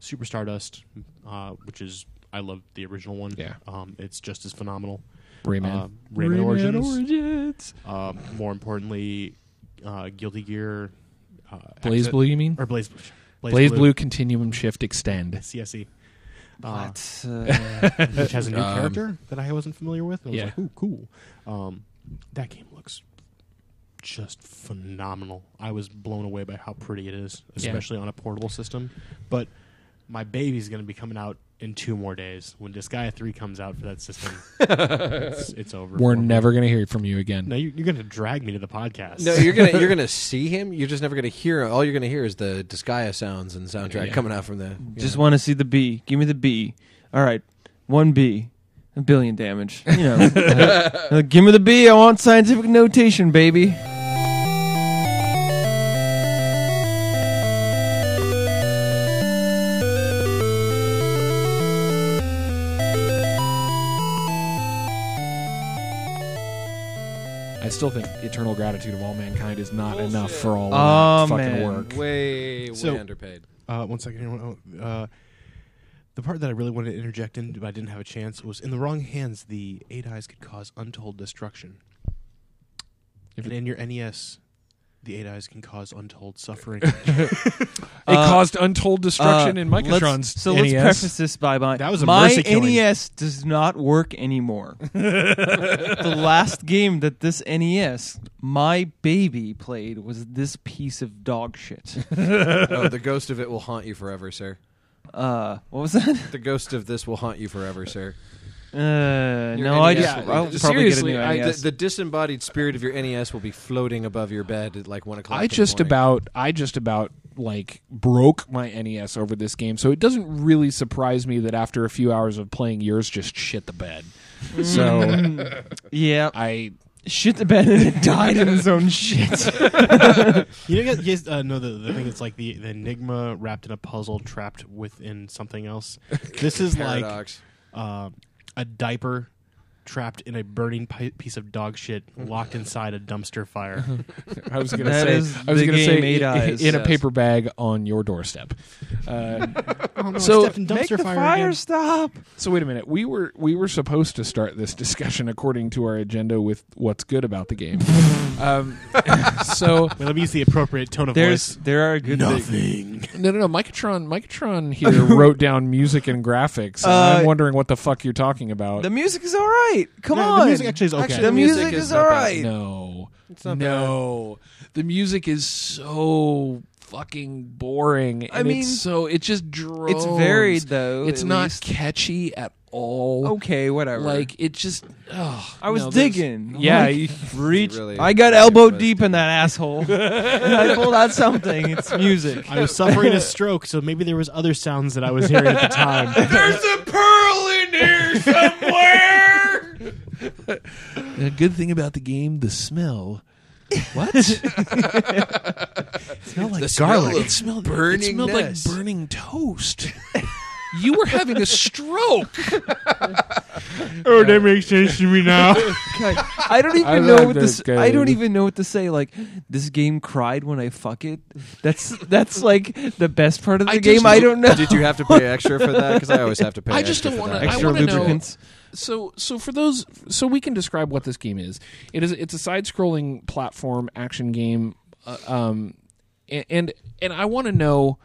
Speaker 7: Super Stardust, uh, which is I love the original one.
Speaker 2: Yeah.
Speaker 7: um, it's just as phenomenal.
Speaker 2: Rayman.
Speaker 7: Uh, Rayman, Origins.
Speaker 2: Origins.
Speaker 7: Um, more importantly, uh, Guilty Gear, uh,
Speaker 2: BlazBlue, you mean?
Speaker 7: or Blaze, Blue
Speaker 2: Blaze, Blue. Continuum Shift Extend.
Speaker 7: CSE, uh,
Speaker 8: Uh,
Speaker 7: which has a new
Speaker 5: Um,
Speaker 7: character that I wasn't familiar with. And I was
Speaker 2: Yeah.
Speaker 7: like, "Ooh, cool!" Um, that game looks just phenomenal. I was blown away by how pretty it is,
Speaker 2: Yeah.
Speaker 7: especially on a portable system. But my baby's going to be coming out in two more days when Disgaea three comes out for that system. it's, it's over.
Speaker 2: We're
Speaker 7: for me.
Speaker 2: never going to hear from you again.
Speaker 7: No, you, you're going to drag me to the podcast.
Speaker 5: No, you're gonna you're gonna see him. You're just never gonna hear. All you're gonna hear is the Disgaea sounds and soundtrack
Speaker 2: Yeah.
Speaker 5: coming out from the.
Speaker 8: Just want to see the B. Give me the B. All right, one B. A billion damage. You know. Uh, give me the B. I want scientific notation, baby.
Speaker 2: Still think eternal gratitude of all mankind is not enough for all
Speaker 8: Oh,
Speaker 2: of that fucking
Speaker 8: man.
Speaker 2: work.
Speaker 5: Way, way
Speaker 7: So-
Speaker 5: underpaid.
Speaker 7: Uh, one second here. Oh, Uh, the part that I really wanted to interject in, but I didn't have a chance, was in the wrong hands, the eight eyes could cause untold destruction.
Speaker 2: If
Speaker 7: and
Speaker 2: it-
Speaker 7: in your NES, the eight eyes can cause untold suffering.
Speaker 2: It
Speaker 8: Uh,
Speaker 2: caused untold destruction
Speaker 8: Uh,
Speaker 2: in
Speaker 8: let's-
Speaker 2: Micatron's
Speaker 8: so
Speaker 2: NES.
Speaker 8: let's preface this by my
Speaker 7: That was a
Speaker 8: my
Speaker 7: mercy killing.
Speaker 8: NES does not work anymore. the last game that this NES, my baby, played was this piece of dog shit.
Speaker 5: oh, the ghost of it will haunt you forever, sir.
Speaker 8: Uh, what was that?
Speaker 5: The ghost of this will haunt you forever, sir.
Speaker 8: Uh,
Speaker 5: Your
Speaker 8: no, I
Speaker 5: NES
Speaker 8: just
Speaker 5: will-
Speaker 8: I'll
Speaker 5: Yeah,
Speaker 8: probably get a
Speaker 2: seriously,
Speaker 8: new
Speaker 2: I-
Speaker 5: The,
Speaker 8: NES.
Speaker 5: the disembodied spirit of your NES will be floating above your bed at like one o'clock.
Speaker 2: I
Speaker 5: in the
Speaker 2: just
Speaker 5: morning.
Speaker 2: about I just about like broke my NES over this game, so it doesn't really surprise me that after a few hours of playing, yours just shit the bed. So
Speaker 8: yeah,
Speaker 2: I
Speaker 8: shit the bed and it died in its own shit.
Speaker 7: you know, you guys uh, know the, the thing. that's like the, the enigma wrapped in a puzzle, trapped within something else. This is like
Speaker 5: paradox.
Speaker 7: uh, a diaper trapped in a burning pi- piece of dog shit, locked inside a dumpster fire.
Speaker 2: I was gonna
Speaker 8: That
Speaker 2: say
Speaker 8: is
Speaker 2: I was
Speaker 8: the
Speaker 2: gonna
Speaker 8: game
Speaker 2: say
Speaker 8: Eight
Speaker 2: i-
Speaker 8: Eyes.
Speaker 2: in a
Speaker 5: Yes.
Speaker 2: paper bag on your doorstep. Uh,
Speaker 7: oh no!
Speaker 2: So-
Speaker 7: I in dumpster
Speaker 8: Make the
Speaker 7: fire,
Speaker 8: fire
Speaker 7: again.
Speaker 8: stop.
Speaker 2: so wait a minute, we were we were supposed to start this discussion according to our agenda with what's good about the game. um, so
Speaker 7: Well, let me use the appropriate tone of
Speaker 8: There's
Speaker 7: voice.
Speaker 8: there are good things.
Speaker 7: Nothing.
Speaker 2: No, no, no. Micatron, Micatron here wrote down music and graphics. And
Speaker 8: Uh,
Speaker 2: I'm wondering what the fuck you're talking about.
Speaker 8: The music is all right. Come
Speaker 7: No,
Speaker 8: on.
Speaker 7: the music actually is okay.
Speaker 5: Actually,
Speaker 8: the
Speaker 5: the
Speaker 8: music,
Speaker 5: music
Speaker 8: is,
Speaker 5: is
Speaker 8: all
Speaker 5: not bad.
Speaker 8: right.
Speaker 2: no,
Speaker 5: It's not
Speaker 2: no. The music is so fucking boring.
Speaker 8: I
Speaker 2: and
Speaker 8: mean,
Speaker 2: it's so it just drones.
Speaker 8: It's varied though.
Speaker 2: It's
Speaker 8: at
Speaker 2: not
Speaker 8: least.
Speaker 2: catchy at all.
Speaker 8: okay. Whatever.
Speaker 2: Like it just. Oh,
Speaker 8: I was
Speaker 2: no,
Speaker 8: digging.
Speaker 2: Yeah,
Speaker 8: Like,
Speaker 2: you-
Speaker 8: reach.
Speaker 5: really-
Speaker 8: I got elbow deep in that asshole. and I pulled out something. It's music.
Speaker 7: I was suffering a stroke, so maybe there was other sounds that I was hearing at the time.
Speaker 6: There's a pearl in here somewhere.
Speaker 2: the good thing about the game, the smell. What?
Speaker 7: it smelled like
Speaker 5: The smell
Speaker 7: garlic.
Speaker 5: of
Speaker 2: it smelled
Speaker 5: burning it
Speaker 2: smelled
Speaker 5: mess.
Speaker 2: like burning toast. you were having a stroke.
Speaker 7: oh, that makes sense to me now.
Speaker 8: God, I don't even
Speaker 2: I
Speaker 8: know
Speaker 2: love
Speaker 8: what to.
Speaker 2: this
Speaker 8: s- I don't
Speaker 2: game.
Speaker 8: even know what to say. Like this game cried when I fuck it. That's that's like the best part of the
Speaker 2: I
Speaker 8: game.
Speaker 2: just-
Speaker 8: I don't know.
Speaker 5: Did you have to pay extra for that? Because I always have to pay.
Speaker 2: I just
Speaker 5: extra
Speaker 2: don't
Speaker 5: for
Speaker 2: wanna-
Speaker 5: that.
Speaker 2: I
Speaker 8: extra
Speaker 2: wanna know-
Speaker 8: lubricants?
Speaker 2: So, so for those, so we can describe what this game is. It is it's a side-scrolling platform action game, uh, um, a- and and I want to know.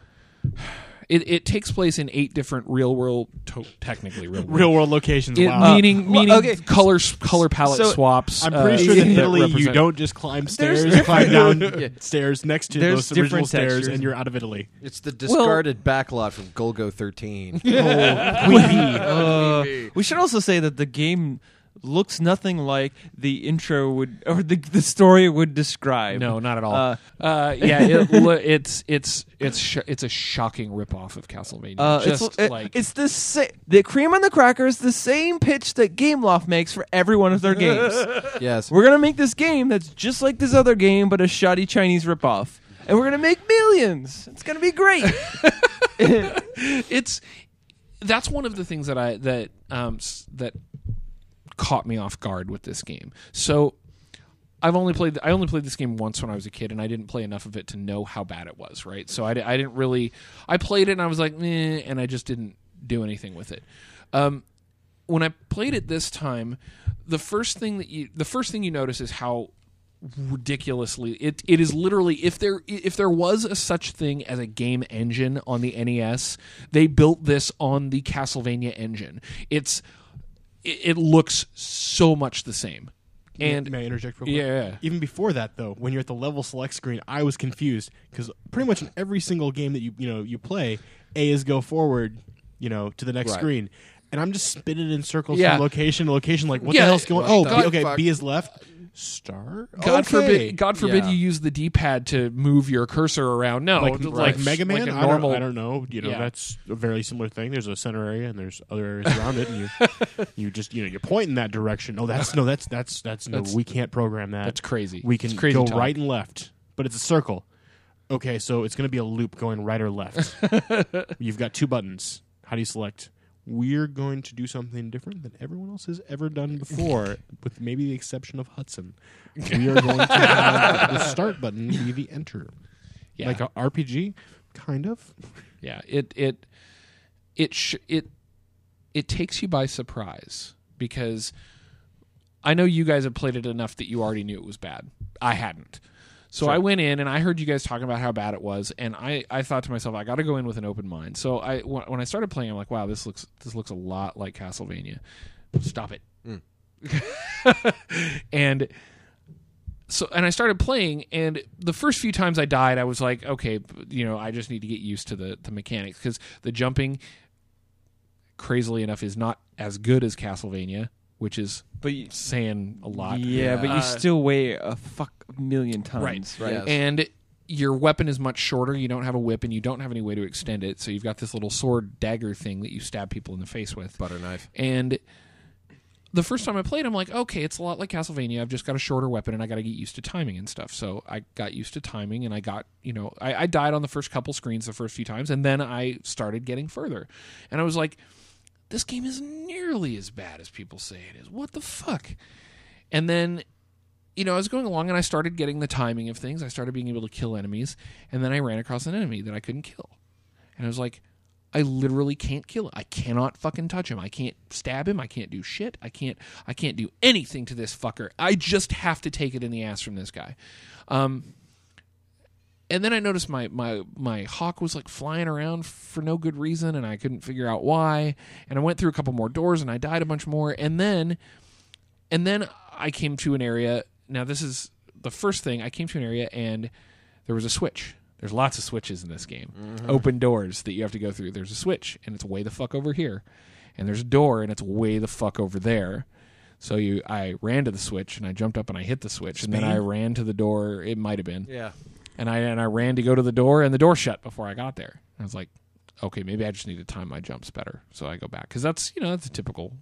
Speaker 2: It, it takes place in eight different real world, to- technically real world,
Speaker 7: Real world locations.
Speaker 2: It-
Speaker 7: wow.
Speaker 2: meaning
Speaker 8: well,
Speaker 2: meaning
Speaker 8: okay.
Speaker 2: color color palette
Speaker 8: So,
Speaker 2: swaps.
Speaker 7: I'm pretty
Speaker 2: uh,
Speaker 7: sure that in
Speaker 2: that
Speaker 7: Italy you don't just climb
Speaker 8: There's
Speaker 7: stairs, climb down
Speaker 5: Yeah.
Speaker 7: stairs next to
Speaker 8: There's
Speaker 7: those original stairs,
Speaker 8: textures.
Speaker 7: and you're out of Italy.
Speaker 5: It's the discarded backlot from Golgo 13.
Speaker 7: Oh, Queen
Speaker 8: Uh, we should also say that the game looks nothing like the intro would or the the story would describe.
Speaker 2: No, not at all.
Speaker 8: Uh,
Speaker 2: Uh, yeah, it, lo- it's it's it's sh- it's a shocking ripoff of Castlevania.
Speaker 8: Uh,
Speaker 2: Just
Speaker 8: it's it-
Speaker 2: like
Speaker 8: it's the sa- the cream on the cracker is the same pitch that Gameloft makes for every one of their games.
Speaker 5: yes.
Speaker 8: we're gonna make this game that's just like this other game, but a shoddy Chinese ripoff, and we're gonna make millions. It's gonna be great.
Speaker 2: it's that's one of the things that I that um that caught me off guard with this game. So I've only played I only played this game once when I was a kid, and I didn't play enough of it to know how bad it was. Right, so I, I didn't really I played it and I was like, eh, and I just didn't do anything with it. Um, when I played it this time, the first thing that you the first thing you notice is how ridiculously it it is literally if there if there was a such thing as a game engine on the NES, they built this on the Castlevania engine. It's it, it looks so much the same. And
Speaker 7: May I interject real quick?
Speaker 2: yeah,
Speaker 7: Even before that, though, when you're at the level select screen, I was confused because pretty much in every single game that you you know you play, A is go forward, you know, to the next
Speaker 5: Right.
Speaker 7: screen, and I'm just spinning in circles
Speaker 2: Yeah.
Speaker 7: from location to location. Like, what
Speaker 2: Yeah.
Speaker 7: the hell's going?
Speaker 5: What
Speaker 7: Oh,
Speaker 5: the
Speaker 7: B, okay,
Speaker 5: fuck?
Speaker 7: B is left. Star.
Speaker 2: God
Speaker 7: Okay.
Speaker 2: forbid! God forbid
Speaker 5: Yeah.
Speaker 2: you use the D-pad to move your cursor around. No,
Speaker 7: like,
Speaker 2: just
Speaker 7: like Mega Man.
Speaker 2: like a
Speaker 7: I,
Speaker 2: normal.
Speaker 7: don't, I don't know. You know,
Speaker 2: Yeah.
Speaker 7: that's a very similar thing. There's a center area and there's other areas around it, and you you just you know you point in that direction. No, that's no, that's that's that's no.
Speaker 2: That's-
Speaker 7: we can't program that.
Speaker 2: That's crazy.
Speaker 7: We can
Speaker 2: It's crazy
Speaker 7: go
Speaker 2: talk.
Speaker 7: right and left, but it's a circle. Okay, so it's going to be a loop going right or left. You've got two buttons. How do you select? We're going to do something different than everyone else has ever done before, with maybe the exception of Hudson. We are going to have the start button be the enter.
Speaker 2: Yeah.
Speaker 7: Like a RPG, kind of.
Speaker 2: Yeah, it it it sh- it it takes you by surprise because I know you guys have played it enough that you already knew it was bad. I hadn't. So I went in and I heard you guys talking about how bad it was, and I, I thought to myself, I got to go in with an open mind. So I when I started playing, I'm like, wow, this looks this looks a lot like Castlevania. Stop it. Hmm. and so and I started playing, and the first few times I died, I was like, okay, you know, I just need to get used to the the mechanics because the jumping, crazily enough, is not as good as Castlevania, which is
Speaker 8: But you,
Speaker 2: saying a lot.
Speaker 8: yeah, but you
Speaker 2: Uh,
Speaker 8: still weigh a fuck million tons,
Speaker 2: Right.
Speaker 8: right?
Speaker 5: Yes.
Speaker 2: and your weapon is much shorter. You don't have a whip, and you don't have any way to extend it. So you've got this little sword dagger thing that you stab people in the face with.
Speaker 5: Butter knife.
Speaker 2: And the first time I played, I'm like, okay, it's a lot like Castlevania. I've just got a shorter weapon, and I got to get used to timing and stuff. So I got used to timing, and I got, you know, I, I died on the first couple screens the first few times, and then I started getting further, and I was like, this game isn't nearly as bad as people say it is. What the fuck? And then you know, I was going along and I started getting the timing of things. I started being able to kill enemies, and then I ran across an enemy that I couldn't kill. And I was like, I literally can't kill it. I cannot fucking touch him. I can't stab him. I can't do shit. I can't I can't do anything to this fucker. I just have to take it in the ass from this guy. Um and then I noticed my my my hawk was like flying around for no good reason and I couldn't figure out why. And I went through a couple more doors and I died a bunch more. And then and then I came to an area. Now this is the first thing. I came to an area and there was a switch. There's lots of switches in this game. Mm-hmm. Open doors that you have to go through. There's a switch and it's way the fuck over here. And there's a door and it's way the fuck over there. So you I ran to the switch and I jumped up and I hit the switch and then I ran to the door. It might have been.
Speaker 5: Yeah.
Speaker 2: And I and I ran to go to the door, and the door shut before I got there. I was like, okay, maybe I just need to time my jumps better. So I go back because that's you know that's a typical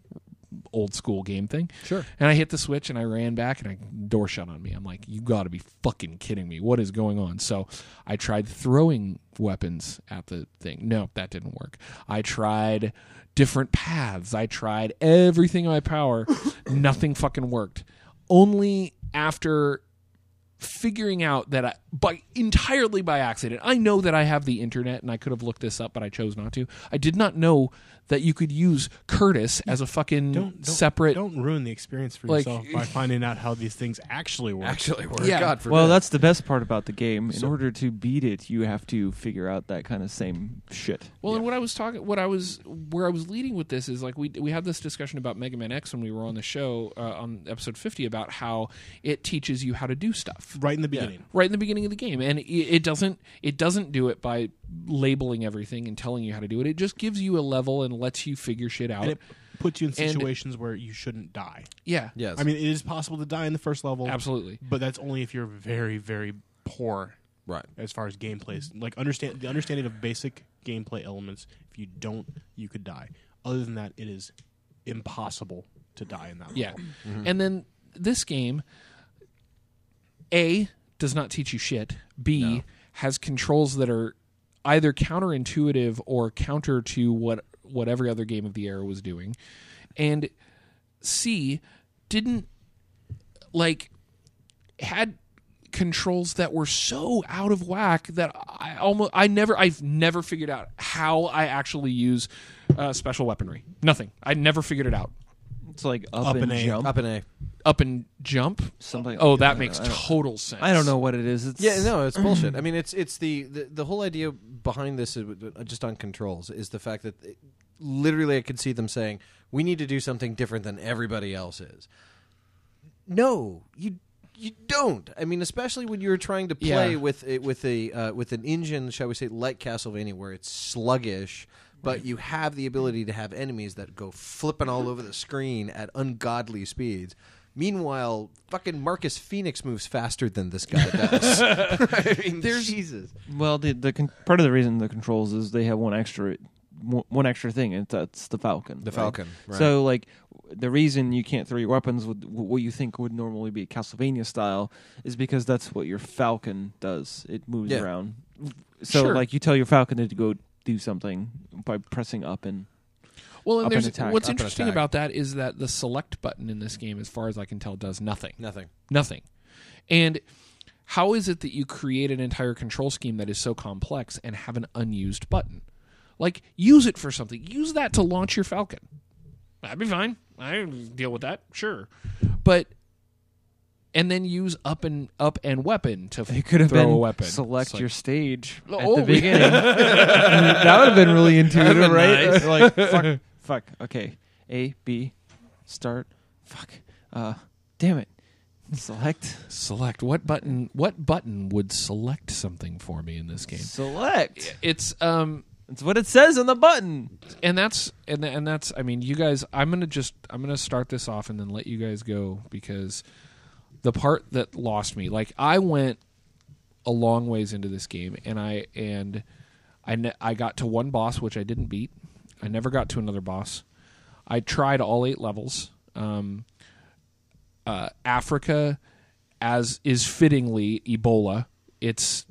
Speaker 2: old school game thing.
Speaker 5: Sure.
Speaker 2: And I hit the switch and I ran back and I door shut on me. I'm like, you got to be fucking kidding me. What is going on? So I tried throwing weapons at the thing. No, that didn't work. I tried different paths. I tried everything in my power. Nothing fucking worked. Only after figuring out that I, by entirely by accident, I know that I have the internet and I could have looked this up, but I chose not to. I did not know that you could use Cutrus as a fucking
Speaker 7: Don't, don't
Speaker 2: separate.
Speaker 7: Don't ruin the experience for
Speaker 2: like-
Speaker 7: yourself by finding out how these things actually work.
Speaker 5: Actually work.
Speaker 2: Yeah.
Speaker 5: God forbid.
Speaker 8: Well, that's the best part about the game. In order to beat it, you have to figure out that kind of same shit.
Speaker 2: Well, and what I was talking, what I was, where I was leading with this is like we we had this discussion about Mega Man X when we were on the show uh, on episode fifty about how it teaches you how to do stuff
Speaker 7: right in the beginning.
Speaker 2: right in the beginning of the game, and it, it doesn't it doesn't do it by labeling everything and telling you how to do it. It just gives you a level and lets you figure shit out.
Speaker 7: And it puts you in
Speaker 2: And-
Speaker 7: situations where you shouldn't die.
Speaker 2: yeah,
Speaker 5: yes.
Speaker 7: I mean, it is possible to die in the first level,
Speaker 2: absolutely.
Speaker 7: but that's only if you're very, very poor
Speaker 5: right.
Speaker 7: as far as gameplay. is- Like understand the understanding of basic gameplay elements. If you don't, you could die. Other than that, it is impossible to die in that.
Speaker 2: Yeah.
Speaker 7: level.
Speaker 2: And then this game A does not teach you shit. B has controls that are either counterintuitive or counter to what what every other game of the era was doing. And C didn't like had controls that were so out of whack that I almost I never I've never figured out how I actually use uh, special weaponry. Nothing. I never figured it out.
Speaker 8: It's like up,
Speaker 7: Up
Speaker 8: and
Speaker 7: and A.
Speaker 8: jump.
Speaker 5: Up in A.
Speaker 2: Up and jump.
Speaker 8: Something.
Speaker 2: Oh,
Speaker 8: I
Speaker 2: that makes
Speaker 8: I don't,
Speaker 2: total sense.
Speaker 8: I don't know what it is. It's
Speaker 5: Yeah, no, it's bullshit. I mean, it's it's the, the the whole idea behind this is uh, just on controls is the fact that it, literally I could see them saying we need to do something different than everybody else is. No, you you don't. I mean, especially when you're trying to play
Speaker 2: Yeah.
Speaker 5: with a, with a uh, with an engine, shall we say, like Castlevania, where it's sluggish but you have the ability to have enemies that go flipping all over the screen at ungodly speeds. Meanwhile, fucking Marcus Fenix moves faster than this guy does. I mean, There's, Jesus.
Speaker 8: Well, the the con- part of the reason the controls is they have one extra one extra thing, and that's the Falcon.
Speaker 5: The
Speaker 8: right?
Speaker 5: Falcon. Right.
Speaker 8: So, like, the reason you can't throw your weapons with what you think would normally be Castlevania style is because that's what your Falcon does. It moves
Speaker 5: Yeah.
Speaker 8: around. So,
Speaker 2: Sure.
Speaker 8: like, you tell your Falcon to go do something by pressing up and
Speaker 2: Well, and
Speaker 8: Up
Speaker 2: there's
Speaker 8: and attack,
Speaker 2: what's interesting about that is that the select button in this game, as far as I can tell, does nothing.
Speaker 5: Nothing.
Speaker 2: Nothing. And how is it that you create an entire control scheme that is so complex and have an unused button? Like, use it for something. Use that to launch your Falcon. That'd be fine. I deal with that, sure. But and then use up and up and weapon to
Speaker 8: you could have
Speaker 2: throw
Speaker 8: been
Speaker 2: a weapon.
Speaker 8: select
Speaker 2: like-
Speaker 8: your stage at
Speaker 2: Oh,
Speaker 8: the beginning. that would have been really intuitive,
Speaker 5: been
Speaker 8: right?
Speaker 5: nice.
Speaker 8: like, fuck, fuck. Okay, A, B, start. Fuck. Uh, damn it. Select.
Speaker 2: select what button what button would select something for me in this game
Speaker 8: Select.
Speaker 2: it's um
Speaker 8: It's what it says on the button.
Speaker 2: and that's and and that's i mean you guys i'm gonna just i'm gonna start this off and then let you guys go because the part that lost me like i went a long ways into this game and i and i ne- i got to one boss which i didn't beat. I never got to another boss. I tried all eight levels. Um uh africa as is fittingly ebola. It's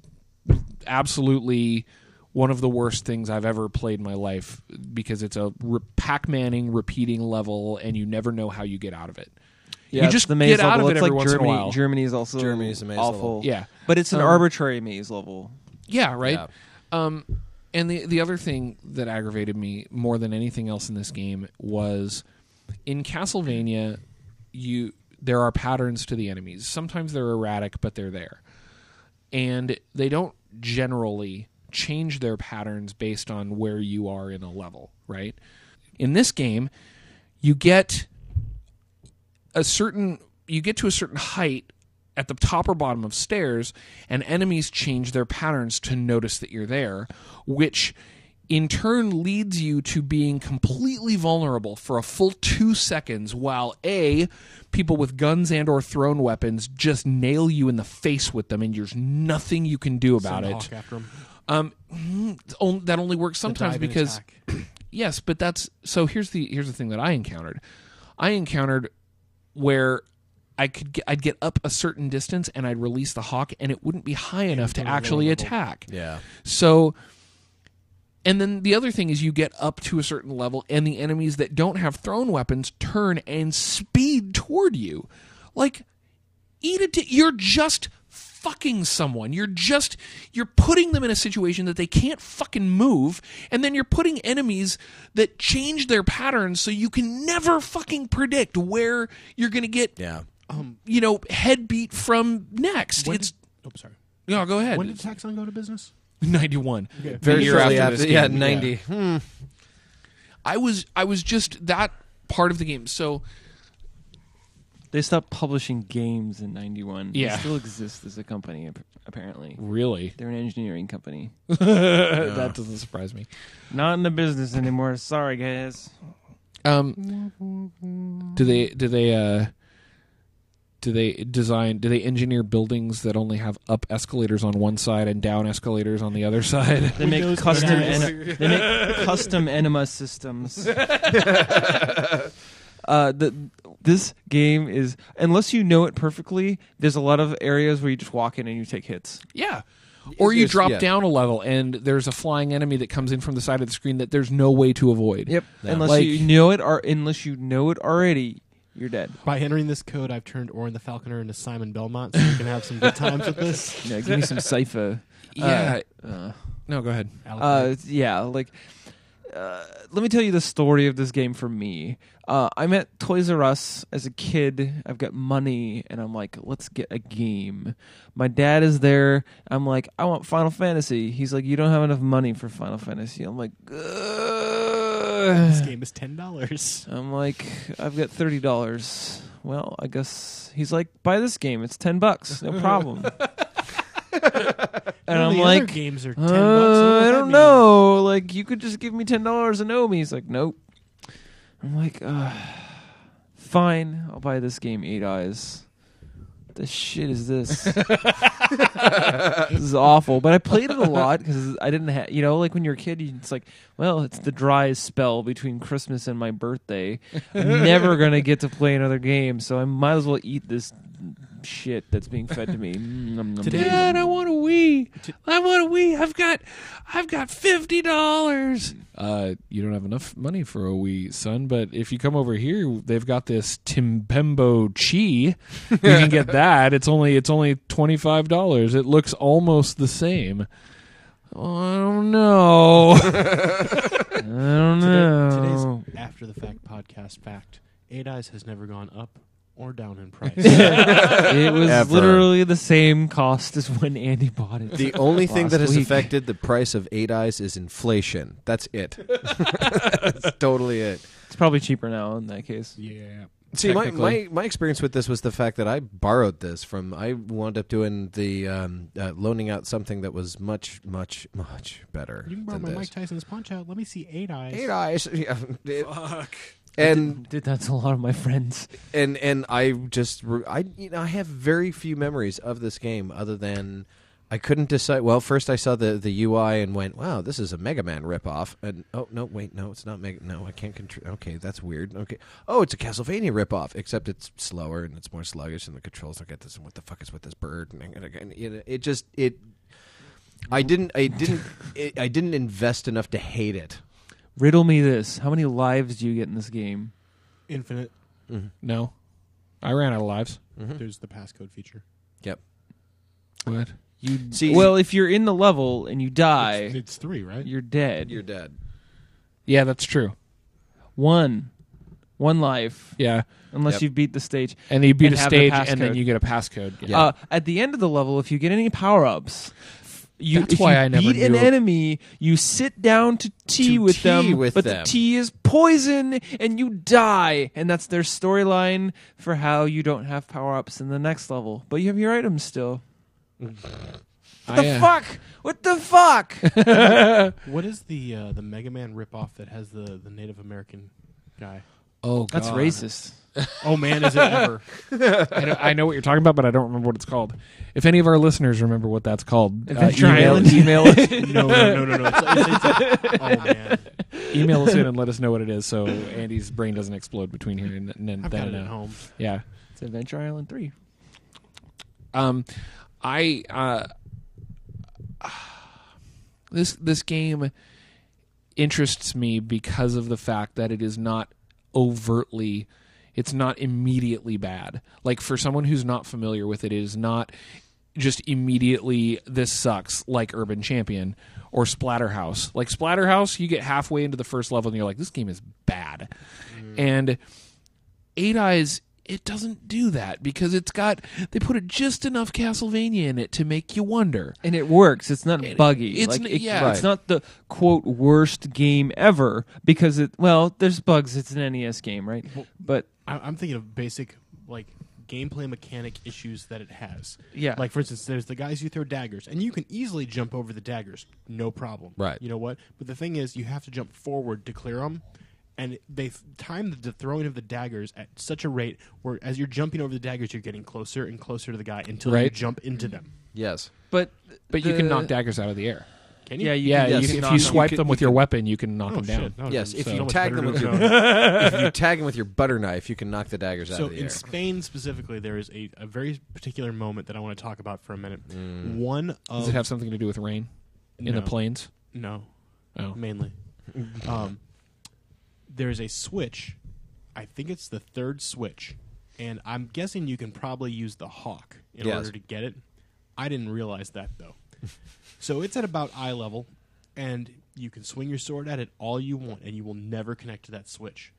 Speaker 2: absolutely one of the worst things I've ever played in my life because it's a re- Pac-Manning repeating level and you never know how you get out of it.
Speaker 8: Yeah,
Speaker 2: you just
Speaker 8: the maze
Speaker 2: get out
Speaker 8: level.
Speaker 2: of it
Speaker 8: it's
Speaker 2: every
Speaker 8: like
Speaker 2: once
Speaker 8: Germany.
Speaker 2: in a while.
Speaker 8: Germany is also
Speaker 5: Germany's a maze
Speaker 8: awful.
Speaker 5: level.
Speaker 2: Yeah.
Speaker 8: but it's an
Speaker 2: Um,
Speaker 8: arbitrary maze level.
Speaker 2: Yeah, right.
Speaker 5: Yeah.
Speaker 2: Um, and the the other thing that aggravated me more than anything else in this game was in Castlevania, you there are patterns to the enemies. Sometimes they're erratic, but they're there, and they don't generally change their patterns based on where you are in a level. Right. In this game, you get a certain you get to a certain height at the top or bottom of stairs and enemies change their patterns to notice that you're there which in turn leads you to being completely vulnerable for a full 2 seconds while a people with guns and or thrown weapons just nail you in the face with them and there's nothing you can do about
Speaker 7: Send
Speaker 2: it. um mm, that only works sometimes because yes but that's so here's the here's the thing that i encountered. I encountered where i could get, i'd get up a certain distance and i'd release the hawk and it wouldn't be high enough to
Speaker 7: on a lower
Speaker 2: actually attack.
Speaker 5: Yeah.
Speaker 2: so and then the other thing is you get up to a certain level and the enemies that don't have thrown weapons turn and speed toward you. Like eat it you're just fucking someone you're just you're putting them in a situation that they can't fucking move and then you're putting enemies that change their patterns so you can never fucking predict where you're going to get
Speaker 5: Yeah.
Speaker 2: um, you know head beat from next
Speaker 7: When
Speaker 2: it's
Speaker 7: did, oh, sorry.
Speaker 2: no go ahead
Speaker 7: When did Taxan go to business?
Speaker 2: 91
Speaker 7: Okay.
Speaker 5: Very
Speaker 2: year
Speaker 5: shortly
Speaker 2: after
Speaker 5: after. yeah,
Speaker 2: game.
Speaker 5: ninety. Hmm.
Speaker 2: I was I was just that part of the game. So
Speaker 8: They stopped publishing games in '91.
Speaker 2: Yeah.
Speaker 8: they still exist as a company ap- apparently.
Speaker 2: really,
Speaker 8: They're an engineering company.
Speaker 2: that doesn't surprise me.
Speaker 8: Not in the business anymore. Sorry, guys.
Speaker 2: Um, do they do they uh do they design do they engineer buildings that only have up escalators on one side and down escalators on the other side?
Speaker 8: They make
Speaker 7: Windows
Speaker 8: custom.
Speaker 7: guys.
Speaker 8: En- they make custom enema systems. uh, the this game is unless you know it perfectly. There's a lot of areas where you just walk in and you take hits.
Speaker 2: yeah. Or you
Speaker 5: It's-
Speaker 2: drop
Speaker 5: yeah.
Speaker 2: down a level and there's a flying enemy that comes in from the side of the screen that there's no way to avoid. Yep.
Speaker 8: Unless
Speaker 2: Like-
Speaker 8: you know it, or unless you know it already, you're dead.
Speaker 7: By entering this code, I've turned Orin the Falconer into Simon Belmont, so we can have some good times with this.
Speaker 8: You know, give me some cipher.
Speaker 2: Yeah.
Speaker 8: Uh,
Speaker 2: no, go ahead.
Speaker 8: Uh, yeah, like uh, let me tell you the story of this game for me. Uh, I'm at Toys R Us as a kid. I've got money, and I'm like, let's get a game. My dad is there. I'm like, I want Final Fantasy. He's like, you don't have enough money for Final Fantasy. I'm like,
Speaker 7: this game is ten dollars.
Speaker 8: I'm like, I've got thirty dollars. Well, I guess he's like, buy this game. It's ten bucks, no problem. and I'm like,
Speaker 7: other games are ten
Speaker 8: uh,
Speaker 7: bucks.
Speaker 8: I don't know. Like, you could just give me ten dollars and owe me. He's like, nope. I'm like, uh, fine. I'll buy this game. Eight Eyes. The shit is this? this is awful. But I played it a lot because I didn't have, you know, like when you're a kid, you- it's like, well, it's the driest spell between Christmas and my birthday. I'm never gonna get to play another game, so I might as well eat this shit that's being fed to me. Mm, nom, nom,
Speaker 7: Today-
Speaker 6: Dad, I want a Wii. I want a Wii. I've got, I've got fifty dollars.
Speaker 2: Uh, you don't have enough money for a Wii, son. But if you come over here, they've got this Timpembo Chi. You can get that. It's only it's only twenty five dollars. It looks almost the same. Oh, I don't know.
Speaker 8: I don't
Speaker 7: Today,
Speaker 8: know.
Speaker 7: today's after the fact podcast fact: Eight Eyes has never gone up or down in price.
Speaker 8: it was
Speaker 5: Ever.
Speaker 8: literally the same cost as when Andy bought it.
Speaker 5: The only thing that has
Speaker 8: week.
Speaker 5: affected the price of Eight Eyes is inflation. That's it. That's totally it.
Speaker 8: It's probably cheaper now in that case.
Speaker 2: yeah.
Speaker 5: See, my, my my experience with this was the fact that I borrowed this from. I wound up doing the um, uh, loaning out something that was much, much, much better.
Speaker 7: you can borrow
Speaker 5: than
Speaker 7: my
Speaker 5: this.
Speaker 7: Mike Tyson's punch out. Let me see Eight Eyes.
Speaker 5: Eight Eyes. Yeah.
Speaker 6: Fuck.
Speaker 5: And
Speaker 8: Did that to a lot of my friends.
Speaker 5: and and I just re- I you know I have very few memories of this game other than I couldn't decide. Well, first I saw the the UI and went, "Wow, this is a Mega Man ripoff." And oh no, wait, no, it's not Mega. No, I can't control. Okay, that's weird. Okay, oh, it's a Castlevania ripoff, except it's slower and it's more sluggish, and the controls don't get this. And what the fuck is with this bird? And, and, and, you know, it just it. I didn't. I didn't. It, I didn't invest enough to hate it.
Speaker 8: Riddle me this: How many lives do you get in this game?
Speaker 7: Infinite.
Speaker 2: No, I ran out of lives.
Speaker 7: There's the passcode feature.
Speaker 5: Yep.
Speaker 2: What?
Speaker 8: You
Speaker 5: See-
Speaker 8: well, if you're in the level and you die,
Speaker 7: It's, it's three, right?
Speaker 8: you're dead.
Speaker 5: You're dead.
Speaker 2: Yeah, that's true.
Speaker 8: one, one life,
Speaker 2: Yeah,
Speaker 8: unless
Speaker 5: Yep.
Speaker 8: you beat the stage.
Speaker 2: and you beat
Speaker 8: And
Speaker 2: a
Speaker 8: have the
Speaker 2: stage, and then you get a passcode.
Speaker 5: Yeah.
Speaker 8: Uh, at the end of the level, if you get any power ups, you
Speaker 2: That's
Speaker 8: if
Speaker 2: why
Speaker 8: you
Speaker 2: I never
Speaker 8: beat an enemy, you sit down to tea
Speaker 5: To
Speaker 8: with
Speaker 5: tea
Speaker 8: them,
Speaker 5: with
Speaker 8: but
Speaker 5: them.
Speaker 8: the tea is poison and you die, and that's their storyline for how you don't have power ups in the next level, but you have your items still. What the
Speaker 2: I, uh,
Speaker 8: fuck? What the fuck?
Speaker 7: What is the uh, the Mega Man ripoff that has the, the Native American guy?
Speaker 2: Oh,
Speaker 8: That's racist.
Speaker 7: Oh man, is it ever?
Speaker 2: I know, I know what you're talking about, but I don't remember what it's called. If any of our listeners remember what that's called, uh,
Speaker 8: Adventure
Speaker 2: email,
Speaker 8: Island?
Speaker 2: email, us,
Speaker 7: no, no, no, no, no. It's, it's, it's, oh man,
Speaker 2: email us in and let us know what it is, so Andy's brain doesn't explode between here and, and
Speaker 7: I've got
Speaker 2: then.
Speaker 7: it at home.
Speaker 2: yeah.
Speaker 8: It's Adventure Island 3.
Speaker 2: Um, I uh, this this game interests me because of the fact that it is not overtly it's not immediately bad. Like for someone who's not familiar with it it is not just immediately this sucks like urban champion or splatterhouse. Like splatterhouse you get halfway into the first level and you're like this game is bad. Mm. And Eight Eyes, it doesn't do that because it's got they put it just enough Castlevania in it to make you wonder.
Speaker 8: And it works. It's not
Speaker 2: It-
Speaker 8: buggy.
Speaker 2: it's
Speaker 8: like,
Speaker 2: n-
Speaker 8: it-
Speaker 2: yeah.
Speaker 8: It's not the quote worst game ever because it. Well, there's bugs. It's an NES game, right? But
Speaker 7: I, I'm thinking of basic like gameplay mechanic issues that it has.
Speaker 8: yeah,
Speaker 7: Like for instance, there's the guys you throw daggers, and you can easily jump over the daggers, no problem.
Speaker 5: Right.
Speaker 7: You know what? But the thing is, you have to jump forward to clear them, and they f- time the, the throwing of the daggers at such a rate where as you're jumping over the daggers, you're getting closer and closer to the guy until you
Speaker 2: Right.
Speaker 7: jump into them.
Speaker 5: Yes.
Speaker 8: but
Speaker 2: But you can
Speaker 8: the-
Speaker 2: knock daggers out of the air.
Speaker 7: Can you?
Speaker 8: Yeah, you
Speaker 2: yeah,
Speaker 8: can,
Speaker 2: you
Speaker 5: yes,
Speaker 2: can- if
Speaker 8: knock
Speaker 2: you
Speaker 8: them.
Speaker 2: swipe
Speaker 5: You
Speaker 2: them
Speaker 5: can-
Speaker 2: with your weapon, you can knock
Speaker 7: Oh
Speaker 2: them down.
Speaker 7: shit! No,
Speaker 5: Yes,
Speaker 7: then
Speaker 5: if
Speaker 7: so
Speaker 5: you
Speaker 7: much
Speaker 5: tag
Speaker 7: better
Speaker 5: them with
Speaker 7: to
Speaker 5: your
Speaker 7: know.
Speaker 5: if you tag them with your butter knife, you can knock the daggers out
Speaker 7: So
Speaker 5: of the
Speaker 7: in
Speaker 5: air.
Speaker 7: Spain specifically, there is a, a very particular moment that I want to talk about for a minute.
Speaker 5: Mm.
Speaker 7: One of
Speaker 2: Does it have something to do with rain in
Speaker 7: no,
Speaker 2: the plains?
Speaker 7: No,
Speaker 2: Oh,
Speaker 7: mainly. um, there is a switch. I think it's the third switch, and I'm guessing you can probably use the hawk in
Speaker 5: Yes.
Speaker 7: order to get it. I didn't realize that though. so it's at about eye level, and you can swing your sword at it all you want, and you will never connect to that switch.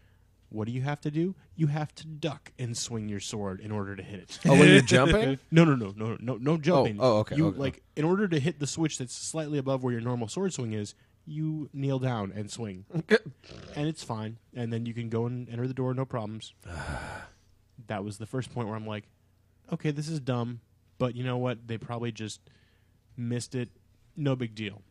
Speaker 7: What do you have to do? You have to duck and swing your sword in order to hit it.
Speaker 5: Oh, when you're jumping?
Speaker 7: No, no, no, no, no, no oh, jumping.
Speaker 5: oh, okay,
Speaker 7: You
Speaker 5: okay.
Speaker 7: like in order to hit the switch that's slightly above where your normal sword swing is. You kneel down and swing, and it's fine. And then you can go and enter the door, no problems. that was the first point where I'm like, okay, this is dumb, but you know what? They probably just missed it no big deal.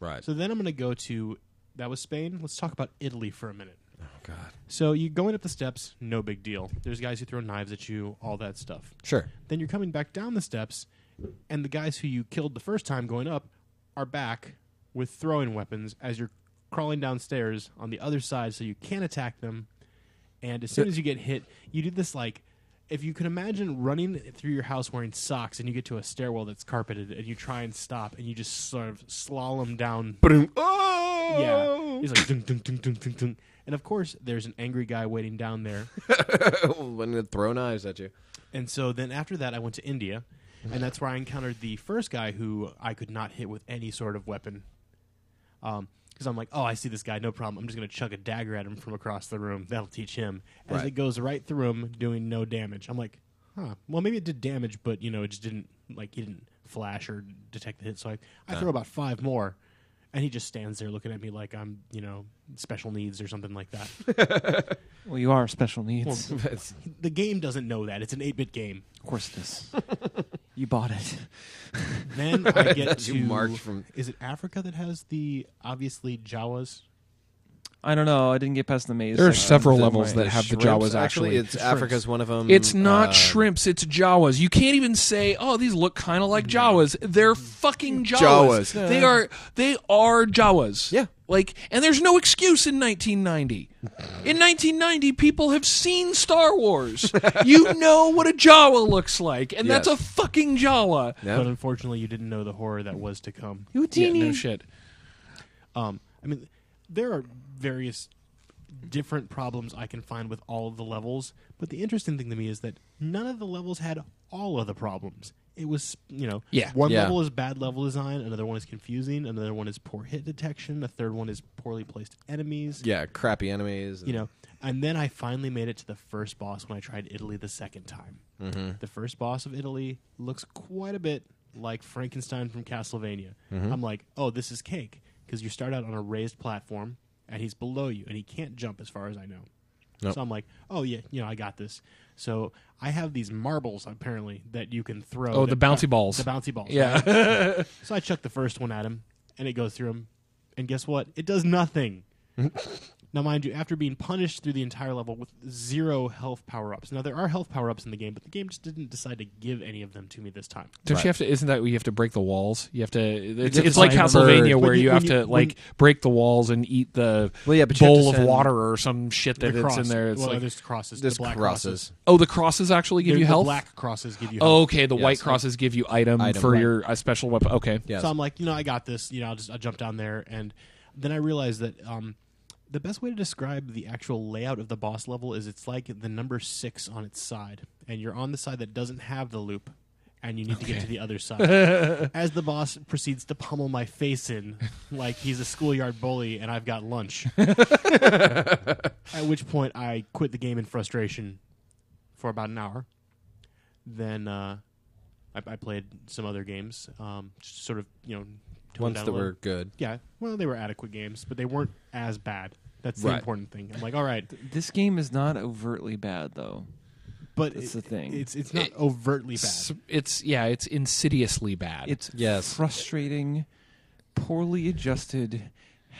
Speaker 5: Right.
Speaker 7: So then I'm going to go to that was Spain. Let's talk about Italy for a minute.
Speaker 5: oh God.
Speaker 7: So you going up the steps, no big deal. There's guys who throw knives at you, all that stuff.
Speaker 5: Sure.
Speaker 7: Then you're coming back down the steps, and the guys who you killed the first time going up are back with throwing weapons as you're crawling downstairs on the other side, so you can't attack them. And as soon as you get hit, you do this like. If you can imagine running through your house wearing socks and you get to a stairwell that's carpeted and you try and stop and you just sort of slalom down
Speaker 5: Oh!
Speaker 7: yeah, he's like dun, dun, dun, dun, dun, dun. and of course there's an angry guy waiting down there.
Speaker 5: when they throw knives at you.
Speaker 7: And so then after that, I went to India, and that's where I encountered the first guy who I could not hit with any sort of weapon. Um, because I'm like, oh, I see this guy, no problem. I'm just gonna chuck a dagger at him from across the room. That'll teach him. As
Speaker 5: Right.
Speaker 7: it goes right through him, doing no damage. I'm like, huh. Well, maybe it did damage, but you know, it just didn't like he didn't flash or detect the hit. So I, I throw about five more, and he just stands there looking at me like I'm, you know, special needs or something like that.
Speaker 8: Well, you are special needs.
Speaker 7: the game doesn't know that. It's an 8-bit game.
Speaker 8: of course it is. you bought it.
Speaker 7: Then I get to
Speaker 5: you march from-
Speaker 7: Is it Africa that has the obviously Jawas?
Speaker 8: I don't know. I didn't get past the maze.
Speaker 2: There are several levels that have the Jawas actually.
Speaker 5: It's Africa's one of them.
Speaker 2: It's not
Speaker 5: Uh,
Speaker 2: shrimps, it's Jawas. You can't even say, "Oh, these look kind of like Jawas." They're fucking Jawas.
Speaker 5: Jawas.
Speaker 2: They are they are Jawas.
Speaker 5: Yeah.
Speaker 2: Like and there's no excuse in 1990. In 1990, people have seen Star Wars. you know what a Jawa looks like, and that's a fucking Jawa.
Speaker 5: Yeah.
Speaker 7: But unfortunately, you didn't know the horror that was to come.
Speaker 2: Yeah, no shit.
Speaker 7: Um, I mean, there are various different problems I can find with all of the levels, but the interesting thing to me is that none of the levels had all of the problems. It was, you know,
Speaker 2: Yeah.
Speaker 7: one
Speaker 5: Yeah.
Speaker 7: level is bad level design, another one is confusing, another one is poor hit detection, a third one is poorly placed enemies.
Speaker 5: Yeah, crappy enemies.
Speaker 7: you know and then i finally made it to the first boss when i tried italy the second time
Speaker 5: Mm-hmm.
Speaker 7: the first boss of italy looks quite a bit like frankenstein from castlevania
Speaker 5: Mm-hmm.
Speaker 7: i'm like oh this is cake because you start out on a raised platform and he's below you and he can't jump as far as i know
Speaker 5: Nope.
Speaker 7: so i'm like oh yeah you know i got this so i have these marbles apparently that you can throw
Speaker 2: Oh, the bouncy balls.
Speaker 7: the bouncy balls
Speaker 2: Yeah.
Speaker 7: so I chuck the first one at him, and it goes through him. And guess what? It does nothing. now, mind you, after being punished through the entire level with zero health power ups. Now, there are health power ups in the game, but the game just didn't decide to give any of them to me this time.
Speaker 2: Don't you have to? Isn't that you have to break the walls? You have to. It's,
Speaker 5: have to
Speaker 2: it's like Castlevania,
Speaker 5: bird.
Speaker 2: where
Speaker 7: you-
Speaker 2: you, have
Speaker 7: when
Speaker 2: to
Speaker 7: you-
Speaker 2: like break the walls and eat the
Speaker 5: Well, yeah, but you have
Speaker 2: bowl of water or some shit that it's in there. It's
Speaker 7: well,
Speaker 2: like
Speaker 7: there's crosses.
Speaker 5: There's
Speaker 7: the black
Speaker 5: crosses.
Speaker 2: oh, the crosses actually give
Speaker 7: The-
Speaker 2: you
Speaker 7: the
Speaker 2: health.
Speaker 7: black crosses give you
Speaker 2: Oh, okay. The
Speaker 5: Yes.
Speaker 2: white crosses give you item,
Speaker 5: Item,
Speaker 2: for
Speaker 5: right.
Speaker 2: your uh, special weapon. Okay.
Speaker 5: Yes.
Speaker 7: So I'm like, you know, I got this. You know, I'll just I'll jump down there, and then I realized that um, the best way to describe the actual layout of the boss level is it's like the number six on its side, and you're on the side that doesn't have the loop, and you need to get to the other side. As the boss proceeds to pummel my face in like he's a schoolyard bully, and I've got lunch. At which point I quit the game in frustration for about an hour. Then uh, I, I played some other games, um, just sort of you know
Speaker 5: Ones that were good.
Speaker 7: yeah, well they were adequate games, but they weren't as bad. That's the
Speaker 5: Right.
Speaker 7: important thing. I'm like, all right,
Speaker 8: This game is not overtly bad, though.
Speaker 7: but
Speaker 8: That's the thing.
Speaker 7: It's it's not
Speaker 2: It-
Speaker 7: overtly bad.
Speaker 2: it's yeah. It's insidiously bad.
Speaker 8: It's
Speaker 5: Yes.
Speaker 8: frustrating, poorly adjusted,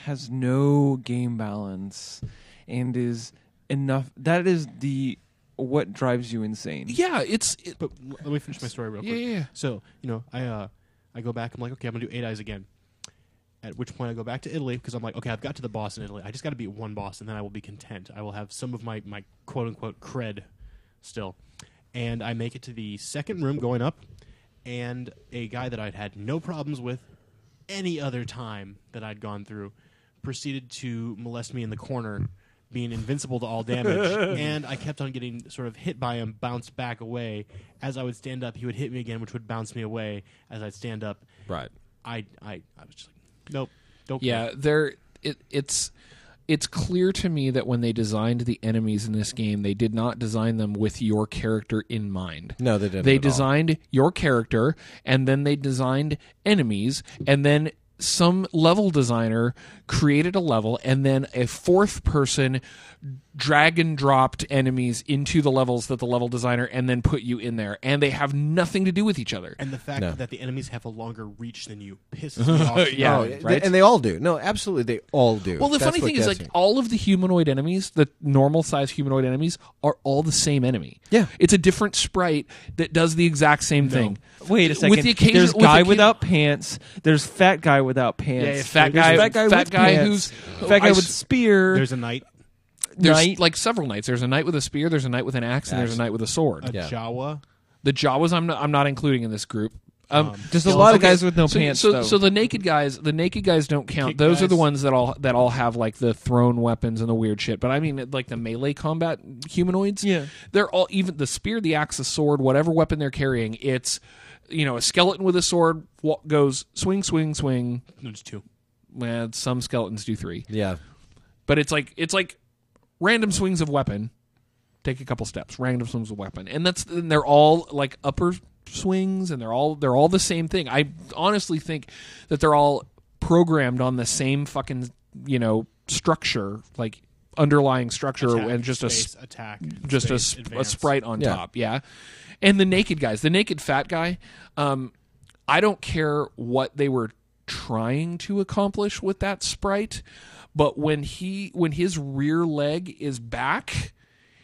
Speaker 8: has no game balance, and is enough. That is the what drives you insane.
Speaker 2: yeah. It's it,
Speaker 7: But l- let me finish my story real
Speaker 2: yeah,
Speaker 7: quick.
Speaker 2: yeah. yeah.
Speaker 7: So you know, I uh, I go back. I'm like, okay, I'm gonna do eight eyes again. At which point I go back to Italy because I'm like, okay, I've got to the boss in Italy. I just got to beat one boss, and then I will be content. I will have some of my my quote unquote cred still. And I make it to the second room going up, and a guy that I'd had no problems with any other time that I'd gone through proceeded to molest me in the corner, being invincible to all damage. and I kept on getting sort of hit by him, bounced back away. As I would stand up, he would hit me again, which would bounce me away. As I'd stand up,
Speaker 5: Right.
Speaker 7: I I, I was just like, nope, don't.
Speaker 2: Yeah, there. It, it's it's clear to me that when they designed the enemies in this game, they did not design them with your character in mind.
Speaker 5: No, they didn't.
Speaker 2: They
Speaker 5: at all.
Speaker 2: designed your character, and then they designed enemies, and then some level designer created a level, and then a fourth person drag and dropped enemies into the levels that the level designer and then put you in there, and they have nothing to do with each other.
Speaker 7: And the fact
Speaker 5: No.
Speaker 7: that the enemies have a longer reach than you pisses me off.
Speaker 2: Yeah.
Speaker 7: Even.
Speaker 5: they- and they all do. No, absolutely, they all do.
Speaker 2: Well, the
Speaker 5: That's
Speaker 2: funny thing is, like
Speaker 5: me.
Speaker 2: all of the humanoid enemies, the normal size humanoid enemies, are all the same enemy.
Speaker 5: Yeah.
Speaker 2: it's a different sprite that does the exact same thing.
Speaker 8: Wait a second.
Speaker 2: With the occasion,
Speaker 8: there's
Speaker 2: with
Speaker 8: guy
Speaker 2: occa-
Speaker 8: without pants. There's fat guy without pants.
Speaker 2: Yeah, yeah, fat
Speaker 8: there's
Speaker 2: guy-
Speaker 8: fat guy,
Speaker 2: fat
Speaker 8: with
Speaker 2: guy
Speaker 8: pants.
Speaker 2: who's-
Speaker 8: fat guy
Speaker 2: I
Speaker 8: with
Speaker 2: s-
Speaker 8: spear.
Speaker 7: There's a knight,
Speaker 2: There's
Speaker 8: Knight.
Speaker 2: like several knights. There's a knight with a spear. There's a knight with an axe, and there's a knight with a sword.
Speaker 7: a
Speaker 5: Yeah.
Speaker 7: Jawa.
Speaker 2: The Jawas, I'm not, I'm not including in this group. Um,
Speaker 8: There's a lot of guys with no
Speaker 2: so,
Speaker 8: pants.
Speaker 2: So,
Speaker 8: though.
Speaker 2: so the naked guys, the naked guys don't count.
Speaker 7: Kick
Speaker 2: Those are the
Speaker 7: guys.
Speaker 2: ones that all that all have like the thrown weapons and the weird shit. But I mean, like the melee combat humanoids.
Speaker 8: Yeah.
Speaker 2: they're all even the spear, the axe, the sword, whatever weapon they're carrying. It's you know a skeleton with a sword wa- goes swing, swing, swing.
Speaker 7: No, just two.
Speaker 2: Well, some skeletons do three,
Speaker 5: yeah,
Speaker 2: but it's like it's like random swings of weapon. Take a couple steps, random swings of weapon, and that's and they're all like upper swings, and they're all they're all the same thing. I honestly think that they're all programmed on the same fucking you know structure, like underlying structure,
Speaker 7: Attack,
Speaker 2: and just a
Speaker 7: space, attack,
Speaker 2: just a, sp- a sprite on
Speaker 5: Yeah.
Speaker 2: top. Yeah. And the naked guys, the naked fat guy, um, I don't care what they were trying to accomplish with that sprite, but when he when his rear leg is back,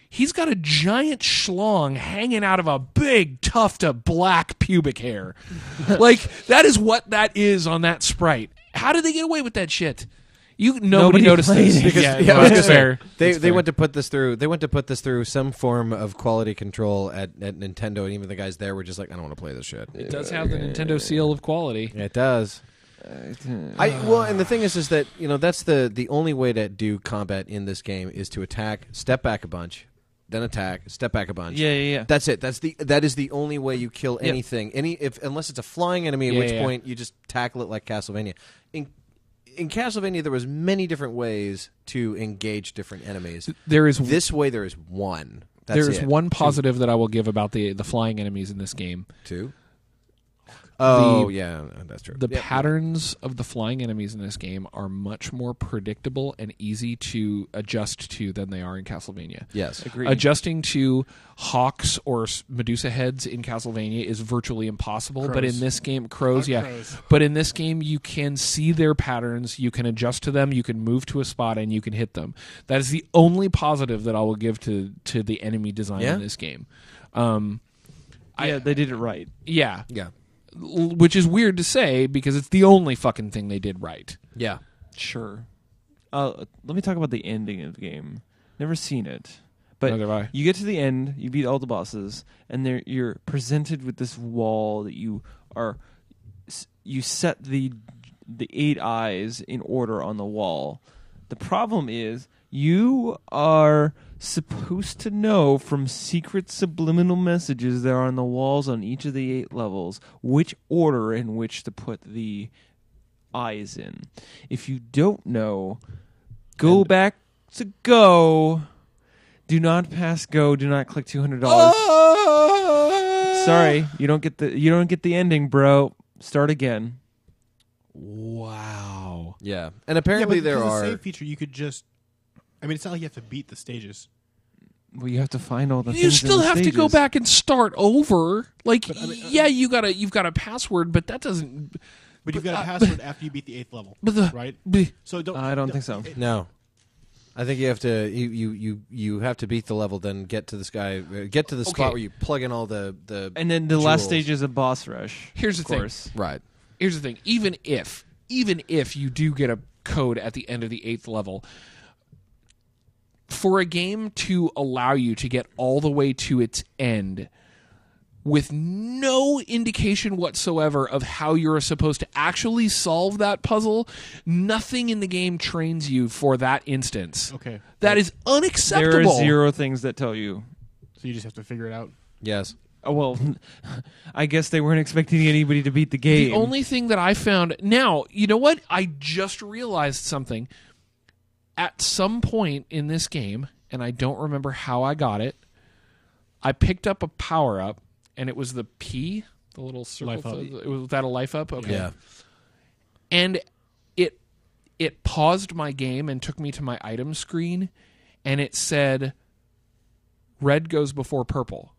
Speaker 2: he's got a giant schlong hanging out of a big tuft of black pubic hair. like that is what that is on that sprite. How did they get away with that shit? You nobody,
Speaker 8: Nobody
Speaker 2: noticed
Speaker 8: played
Speaker 2: this.
Speaker 8: it.
Speaker 5: because
Speaker 2: yeah,
Speaker 5: yeah, I
Speaker 2: well,
Speaker 5: was gonna
Speaker 2: that's
Speaker 5: say,
Speaker 2: fair.
Speaker 5: They
Speaker 2: That's
Speaker 5: they
Speaker 2: fair.
Speaker 5: went to put this through. They went to put this through some form of quality control at, at Nintendo, and even the guys there were just like, I don't want to play this shit.
Speaker 2: It does have the Nintendo seal of quality.
Speaker 5: It does. I well, and the thing is, is that you know that's the the only way to do combat in this game is to attack, step back a bunch, then attack, step back a bunch.
Speaker 8: yeah, yeah, yeah.
Speaker 5: That's it. That's the that is the only way you kill
Speaker 8: Yep.
Speaker 5: anything. Any if unless it's a flying enemy, at
Speaker 2: Yeah,
Speaker 5: which
Speaker 2: yeah.
Speaker 5: point you just tackle it like Castlevania. In in Castlevania, there was many different ways to engage different enemies.
Speaker 2: There is
Speaker 5: This way, there is one. That's
Speaker 2: there is
Speaker 5: it.
Speaker 2: one positive that I will give about the the flying enemies in this game.
Speaker 5: two. Oh yeah, that's true.
Speaker 2: The
Speaker 5: Yeah.
Speaker 2: patterns of the flying enemies in this game are much more predictable and easy to adjust to than they are in Castlevania.
Speaker 5: Yes,
Speaker 8: Agreed.
Speaker 2: Adjusting to hawks or Medusa heads in Castlevania is virtually impossible, but in this game, crows,
Speaker 7: Not
Speaker 2: yeah.
Speaker 7: crows.
Speaker 2: But in this game, you can see their patterns, you can adjust to them, you can move to a spot, and you can hit them. That is the only positive that I will give to to the enemy design
Speaker 5: Yeah?
Speaker 2: in this game. Um,
Speaker 8: yeah, they did it right.
Speaker 2: yeah,
Speaker 5: yeah,
Speaker 2: L- which is weird to say because it's the only fucking thing they did right.
Speaker 5: yeah.
Speaker 8: Sure. Uh, let me talk about the ending of the game. Never seen it, but
Speaker 2: Neither have I.
Speaker 8: you get to the end, you beat all the bosses, and there you're presented with this wall that you are. You set the the eight eyes in order on the wall. The problem is you are supposed to know from secret subliminal messages that are on the walls on each of the eight levels which order in which to put the eyes in. If you don't know, go back to go. Do not pass go. Do not click two hundred dollars. Sorry, you don't get the you don't get the ending, bro. Start again.
Speaker 2: Wow.
Speaker 5: Yeah, and apparently
Speaker 7: yeah, but
Speaker 5: there are.
Speaker 7: the save feature. You could just. I mean, it's not like you have to beat the stages.
Speaker 8: Well, you have to find all the.
Speaker 2: You
Speaker 8: things in
Speaker 2: still
Speaker 8: the
Speaker 2: have to go
Speaker 8: stages.
Speaker 2: back and start over. Like,
Speaker 7: But, I mean, uh,
Speaker 2: yeah, you got a you've got a password, but that doesn't.
Speaker 7: But you've got
Speaker 2: uh,
Speaker 7: a password after you beat the eighth level,
Speaker 2: But the
Speaker 7: right?
Speaker 2: bleh.
Speaker 7: So don't.
Speaker 8: I don't think so.
Speaker 7: it-
Speaker 5: No, I think you have to you you you, you have to beat the level, then get to this guy, uh, get to the
Speaker 2: Okay.
Speaker 5: spot where you plug in all the the
Speaker 8: And then the last
Speaker 5: jewels.
Speaker 8: stage is a boss rush.
Speaker 2: Here's the
Speaker 8: of
Speaker 2: thing.
Speaker 8: course.
Speaker 5: Right.
Speaker 2: Here's the thing. Even if even if you do get a code at the end of the eighth level, for a game to allow you to get all the way to its end with no indication whatsoever of how you're supposed to actually solve that puzzle, nothing in the game trains you for that instance.
Speaker 7: Okay.
Speaker 2: That is unacceptable.
Speaker 8: There are zero things that tell you.
Speaker 7: So you just have to figure it out.
Speaker 5: Yes.
Speaker 8: Oh, well, I guess they weren't expecting anybody to beat the game.
Speaker 2: The only thing that I found now, you know what? I just realized something. At some point in this game, and I don't remember how I got it, I picked up a power up, and it was the P, the little circle.
Speaker 7: Life
Speaker 2: th- it was that a life up? Okay.
Speaker 5: Yeah.
Speaker 2: And it it paused my game and took me to my item screen, and it said red goes before purple.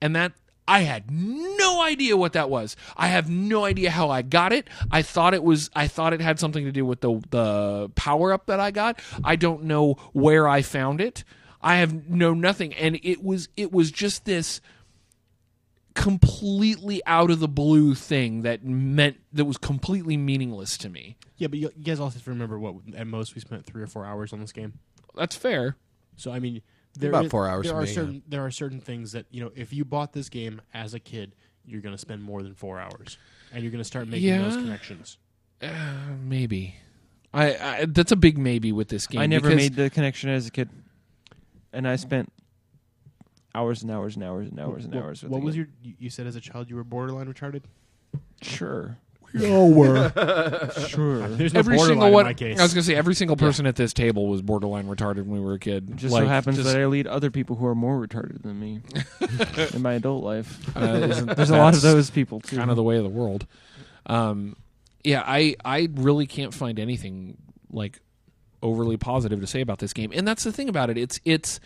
Speaker 2: And that I had no idea what that was. I have no idea how I got it. I thought it was I thought it had something to do with the the power up that I got. I don't know where I found it. I have know nothing and it was it was just this completely out of the blue thing that meant that was completely meaningless to me.
Speaker 7: Yeah, but you, guys also have to remember what at most we spent three or four hours on this game.
Speaker 2: That's fair.
Speaker 7: So I mean, there
Speaker 5: About
Speaker 7: is-
Speaker 5: four hours
Speaker 7: There
Speaker 5: for
Speaker 7: are
Speaker 5: me, yeah.
Speaker 7: certain there are certain things that you know if you bought this game as a kid, you're going to spend more than four hours, and you're going to start making those connections.
Speaker 2: Uh, maybe. I, I that's a big maybe with this game.
Speaker 8: I never made the connection as a kid, and I spent hours and hours and hours and hours and
Speaker 7: what
Speaker 8: hours. With
Speaker 7: what
Speaker 8: the
Speaker 7: was
Speaker 8: game.
Speaker 7: your? You you said as a child you were borderline retarded.
Speaker 8: sure?
Speaker 7: No, were.
Speaker 8: Sure.
Speaker 7: There's no
Speaker 2: every
Speaker 7: borderline
Speaker 2: single
Speaker 7: in
Speaker 2: one.
Speaker 7: my case.
Speaker 2: I was gonna say every single person at this table was borderline retarded when we were a kid.
Speaker 8: It just
Speaker 2: Like,
Speaker 8: so happens
Speaker 2: just-
Speaker 8: that I lead other people who are more retarded than me in my adult life.
Speaker 2: uh, isn't-
Speaker 8: There's a lot of
Speaker 2: that's
Speaker 8: those people too.
Speaker 2: Kind of the way of the world. Um, yeah, I I really can't find anything like overly positive to say about this game, and that's the thing about it. It's it's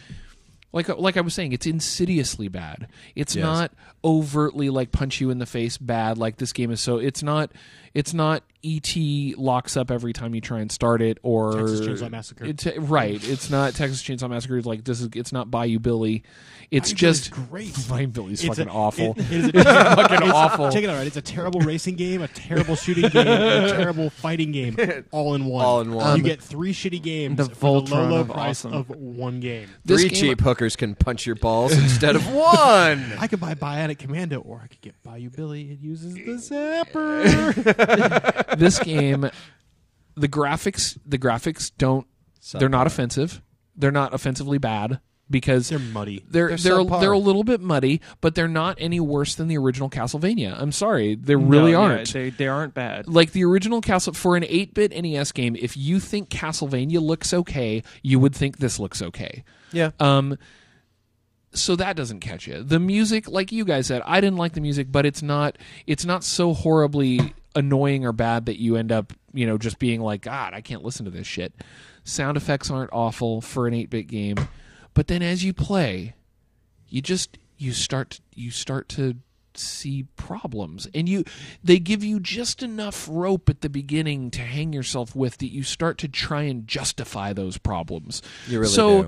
Speaker 2: like uh, like I was saying, it's insidiously bad. It's
Speaker 5: Yes.
Speaker 2: not overtly like punch you in the face bad. Like this game is so. It's not. It's not. ET locks up every time you try and start it, or
Speaker 7: Texas Chainsaw Massacre.
Speaker 2: It's right. It's not Texas Chainsaw Massacre. It's like this is. It's not Bayou Billy. It's
Speaker 7: Bayou
Speaker 2: just
Speaker 7: Billy's great.
Speaker 2: Bayou Billy's
Speaker 7: It's
Speaker 2: fucking
Speaker 7: a-
Speaker 2: awful.
Speaker 7: it- it is a
Speaker 2: fucking
Speaker 7: it's-
Speaker 2: awful.
Speaker 7: Check it out. Right? It's a terrible racing game, a terrible shooting game, a terrible fighting game, all in one.
Speaker 5: All in one.
Speaker 7: you um, get three shitty games
Speaker 8: The
Speaker 7: for the low, low
Speaker 8: of
Speaker 7: price
Speaker 8: awesome.
Speaker 7: of one game.
Speaker 2: This
Speaker 5: Three
Speaker 2: game-
Speaker 5: cheap hookers can punch your balls instead of one.
Speaker 7: I could buy Bionic Commando, or I could get Bayou Billy. It uses the zapper.
Speaker 2: this game the graphics the graphics don't they're not offensive they're not offensively bad because
Speaker 7: They're muddy.
Speaker 2: they're
Speaker 5: They're
Speaker 2: they're
Speaker 5: subpar.
Speaker 2: they're a little bit muddy but they're not any worse than the original Castlevania I'm sorry they really
Speaker 8: No, yeah,
Speaker 2: aren't
Speaker 8: they they aren't bad.
Speaker 2: like the original Castle for an 8-bit NES game if you think Castlevania looks okay you would think this looks okay
Speaker 5: Yeah.
Speaker 2: um, so that doesn't catch you. The music, like you guys said, I didn't like the music, but it's not it's not so horribly annoying or bad that you end up, you know, just being like, God, I can't listen to this shit. Sound effects aren't awful for an eight bit game, but then as you play, you just you start you start to see problems and you they give you just enough rope at the beginning to hang yourself with that you start to try and justify those problems
Speaker 5: You really
Speaker 2: so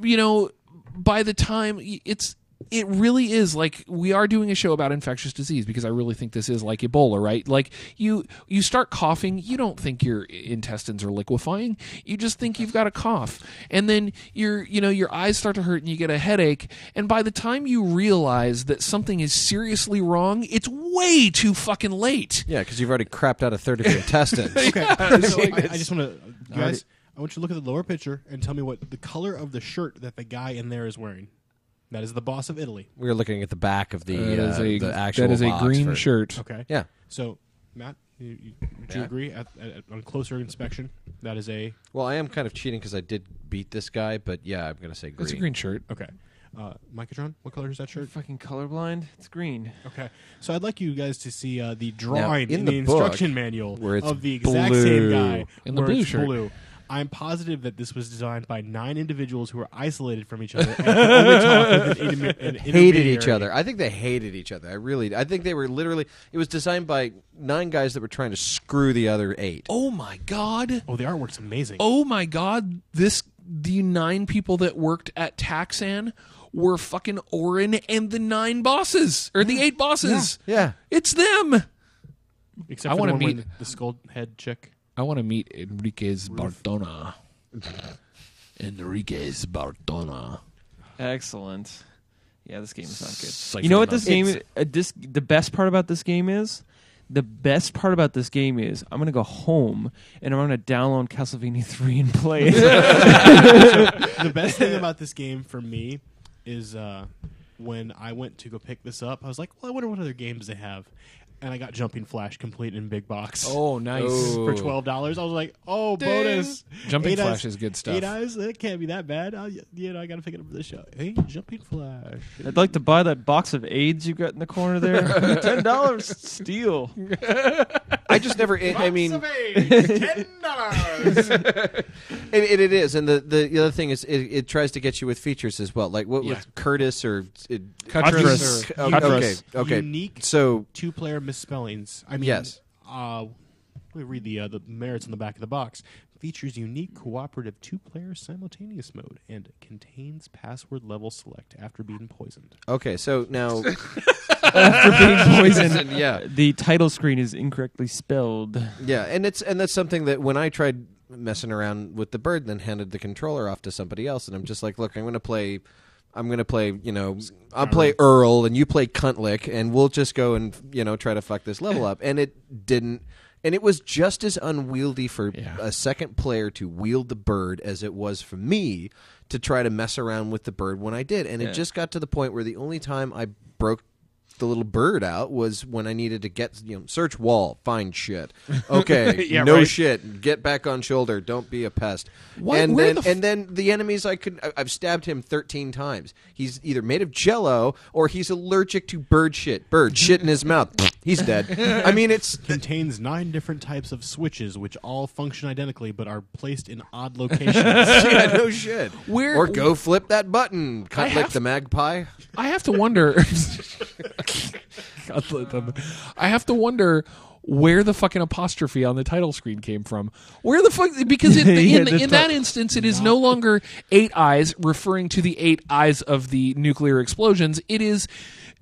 Speaker 5: do.
Speaker 2: you know by the time it's it really is like we are doing a show about infectious disease because I really think this is like Ebola, right? Like you you start coughing, you don't think your intestines are liquefying. You just think you've got a cough. And then your you know your eyes start to hurt and you get a headache, and by the time you realize that something is seriously wrong, it's way too fucking late.
Speaker 5: Yeah, because you've already crapped out a third of your intestines.
Speaker 7: Okay, so I, I just want to, guys. I want you to look at the lower picture and tell me what the color of the shirt that the guy in there is wearing. That is the boss of Italy.
Speaker 5: We were looking at the back of the,
Speaker 2: That is
Speaker 5: uh,
Speaker 2: a
Speaker 5: the actual
Speaker 2: that is a
Speaker 5: box
Speaker 2: green
Speaker 5: for-
Speaker 2: shirt.
Speaker 7: Okay.
Speaker 5: Yeah.
Speaker 7: So, Matt, you, you, would you
Speaker 5: Yeah.
Speaker 7: agree at, at, on closer inspection that is a
Speaker 5: Well, I am kind of cheating because I did beat this guy, but yeah, I'm going to say green.
Speaker 2: It's a green shirt.
Speaker 7: okay? Uh, Micatron, what color is that
Speaker 8: You're
Speaker 7: shirt?
Speaker 8: fucking colorblind. It's green.
Speaker 7: Okay, so I'd like you guys to see uh, the drawing
Speaker 5: in
Speaker 7: in,
Speaker 5: the
Speaker 7: the,
Speaker 5: book,
Speaker 7: instruction manual
Speaker 5: where it's
Speaker 7: of the exact same
Speaker 5: blue.
Speaker 7: guy
Speaker 2: In the
Speaker 7: where
Speaker 2: blue
Speaker 7: it's
Speaker 2: shirt.
Speaker 7: blue. I'm positive that this was designed by nine individuals who were isolated from each other and only talk with an, interme- an
Speaker 5: hated each
Speaker 7: intermediary.
Speaker 5: other. I think they hated each other. I really, I think they were literally. It was designed by nine guys that were trying to screw the other eight.
Speaker 2: Oh my god.
Speaker 7: Oh, the artwork's amazing.
Speaker 2: Oh my god, this the nine people that worked at Taxan were fucking Orin and the nine bosses or the eight bosses.
Speaker 5: Yeah,
Speaker 2: It's them.
Speaker 7: Except
Speaker 2: I
Speaker 7: for
Speaker 2: wanna
Speaker 7: the one
Speaker 2: meet-
Speaker 7: with the skull head chick.
Speaker 2: I want to meet Enriquez Bartona. Enriquez Bartona.
Speaker 8: Excellent. Yeah, this game is not good.
Speaker 2: Psycho
Speaker 8: you know what this game?
Speaker 5: It's-
Speaker 8: Uh, this the best part about this game is. The best part about this game is I'm gonna go home and I'm gonna download Castlevania 3 and play it.
Speaker 7: the best thing about this game for me is uh, when I went to go pick this up, I was like, well, I wonder what other games they have. And I got Jumping Flash complete in big box.
Speaker 2: Oh, nice.
Speaker 7: For twelve dollars, I was like, "Oh, bonus!"
Speaker 2: Jumping
Speaker 7: Eight
Speaker 2: Flash
Speaker 7: eyes-
Speaker 2: is good stuff.
Speaker 7: Eight eyes, that can't be that bad. i you know, I got to pick it up for the show. Hey, Jumping Flash.
Speaker 8: I'd like to buy that box of AIDS you got in the corner there. Ten dollars steal.
Speaker 5: I just never. I mean,
Speaker 7: ten dollars.
Speaker 5: It, it, it is, and the, the, the other thing is, it, it tries to get you with features as well, like what
Speaker 2: Yeah.
Speaker 5: with Curtis or it, Cutrus.
Speaker 8: Cutrus.
Speaker 5: okay, okay.
Speaker 7: Unique
Speaker 5: So
Speaker 7: two-player misspellings. I mean,
Speaker 5: Yes.
Speaker 7: Uh, we read the uh, the merits on the back of the box. Features unique cooperative two-player simultaneous mode and contains password level select after being poisoned.
Speaker 5: okay, so now
Speaker 8: After being poisoned,
Speaker 5: yeah,
Speaker 8: the title screen is incorrectly spelled.
Speaker 5: Yeah, and it's and that's something that when I tried messing around with the bird, then handed the controller off to somebody else, and I'm just like, look, I'm going to play. I'm going to play, you know, I'll play Earl and you play Cuntlick, and we'll just go and, you know, try to fuck this level up. And it didn't. And it was just as unwieldy for
Speaker 2: Yeah.
Speaker 5: a second player to wield the bird as it was for me to try to mess around with the bird when I did. And it just got to the point where the only time I broke the little bird out was when I needed to get you know search wall, find shit. Okay,
Speaker 2: Yeah,
Speaker 5: no
Speaker 2: right.
Speaker 5: shit. Get back on shoulder. Don't be a pest.
Speaker 2: What-
Speaker 5: and
Speaker 2: where
Speaker 5: then
Speaker 2: the f-
Speaker 5: and then the enemies I could I- I've stabbed him thirteen times. He's either made of jello or he's allergic to bird shit. Bird shit in his mouth. He's dead. I mean, it's
Speaker 7: Contains nine different types of switches, which all function identically but are placed in odd locations.
Speaker 5: yeah, no shit.
Speaker 2: Where-
Speaker 5: or go flip that button.
Speaker 2: I
Speaker 5: Cuntlick
Speaker 2: have-
Speaker 5: the magpie.
Speaker 2: I have to wonder. God let them- I have to wonder where the fucking apostrophe on the title screen came from. Where the fuck? Because it,
Speaker 8: Yeah,
Speaker 2: in, in that instance, it is no longer eight eyes referring to the eight eyes of the nuclear explosions. It is.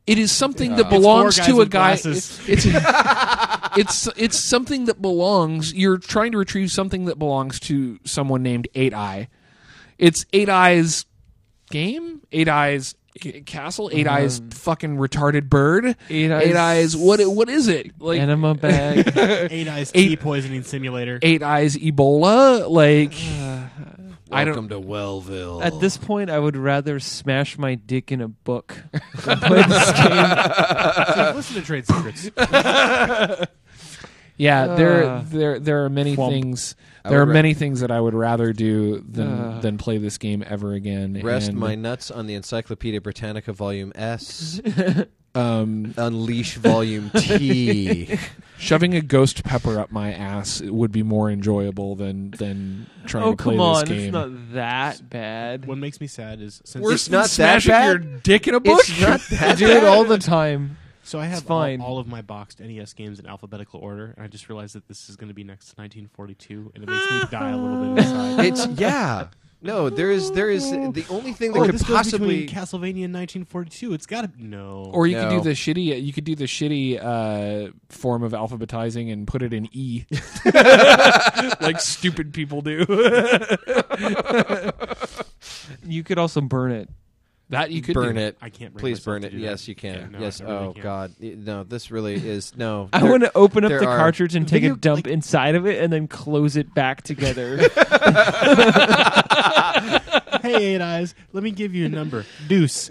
Speaker 2: It is something that belongs to a guy.
Speaker 7: glasses.
Speaker 2: It's it's it's something that belongs. You're trying to retrieve something that belongs to someone named Eight Eye. It's Eight Eyes game. Eight Eyes c- castle. Eight Eyes fucking retarded bird.
Speaker 8: Um, Eight
Speaker 2: Eight
Speaker 8: Eyes-
Speaker 2: Eyes. What what is it like?
Speaker 8: Enema bag.
Speaker 7: Eight Eyes
Speaker 2: Eight-
Speaker 7: Tea Poisoning Simulator.
Speaker 2: Eight Eyes Ebola. Like I don't.
Speaker 5: Welcome to Wellville.
Speaker 8: At this point, I would rather smash my dick in a book than play this game.
Speaker 7: Listen to Trade Secrets.
Speaker 2: Yeah, there
Speaker 8: Uh,
Speaker 2: there there are many
Speaker 8: Thwomp.
Speaker 2: things. There are
Speaker 5: would
Speaker 2: many things that I would rather do than
Speaker 8: Uh.
Speaker 2: than play this game ever again.
Speaker 5: Rest
Speaker 2: and,
Speaker 5: my nuts on the Encyclopedia Britannica Volume S.
Speaker 2: um,
Speaker 5: Unleash Volume T.
Speaker 2: shoving a ghost pepper up my ass would be more enjoyable than than trying
Speaker 8: Oh
Speaker 2: to play
Speaker 8: come on,
Speaker 2: this game.
Speaker 8: it's not that bad.
Speaker 7: what makes me sad is since
Speaker 2: Worse
Speaker 5: It's
Speaker 2: than
Speaker 5: not that
Speaker 2: smashing
Speaker 5: bad?
Speaker 2: your dick in a bush.
Speaker 5: It's not
Speaker 8: I do it all the time.
Speaker 7: So I have
Speaker 8: fine.
Speaker 7: All, all of my boxed NES games in alphabetical order, and I just realized that this is going to be next to 1942, and it makes me die a little bit inside.
Speaker 5: It's yeah. No, there is there is the only thing that
Speaker 7: oh,
Speaker 5: could
Speaker 7: this
Speaker 5: possibly
Speaker 7: between Castlevania and 1942. It's got to no.
Speaker 2: Or you could do the shitty. You could do the shitty uh, form of alphabetizing and put it in E, like stupid people do.
Speaker 8: You could also burn it.
Speaker 2: That you could
Speaker 5: burn
Speaker 2: do.
Speaker 5: it.
Speaker 7: I can't. Bring
Speaker 5: Please burn it. Yes, you can.
Speaker 7: Yeah, no,
Speaker 5: yes.
Speaker 7: Really
Speaker 5: oh
Speaker 7: can't.
Speaker 5: God. No, this really is no.
Speaker 8: I want to open up the
Speaker 5: are-
Speaker 8: cartridge and take
Speaker 5: Video-
Speaker 8: a dump
Speaker 5: like-
Speaker 8: inside of it and then close it back together.
Speaker 7: hey, Eight Eyes, let me give you a number. Deuce.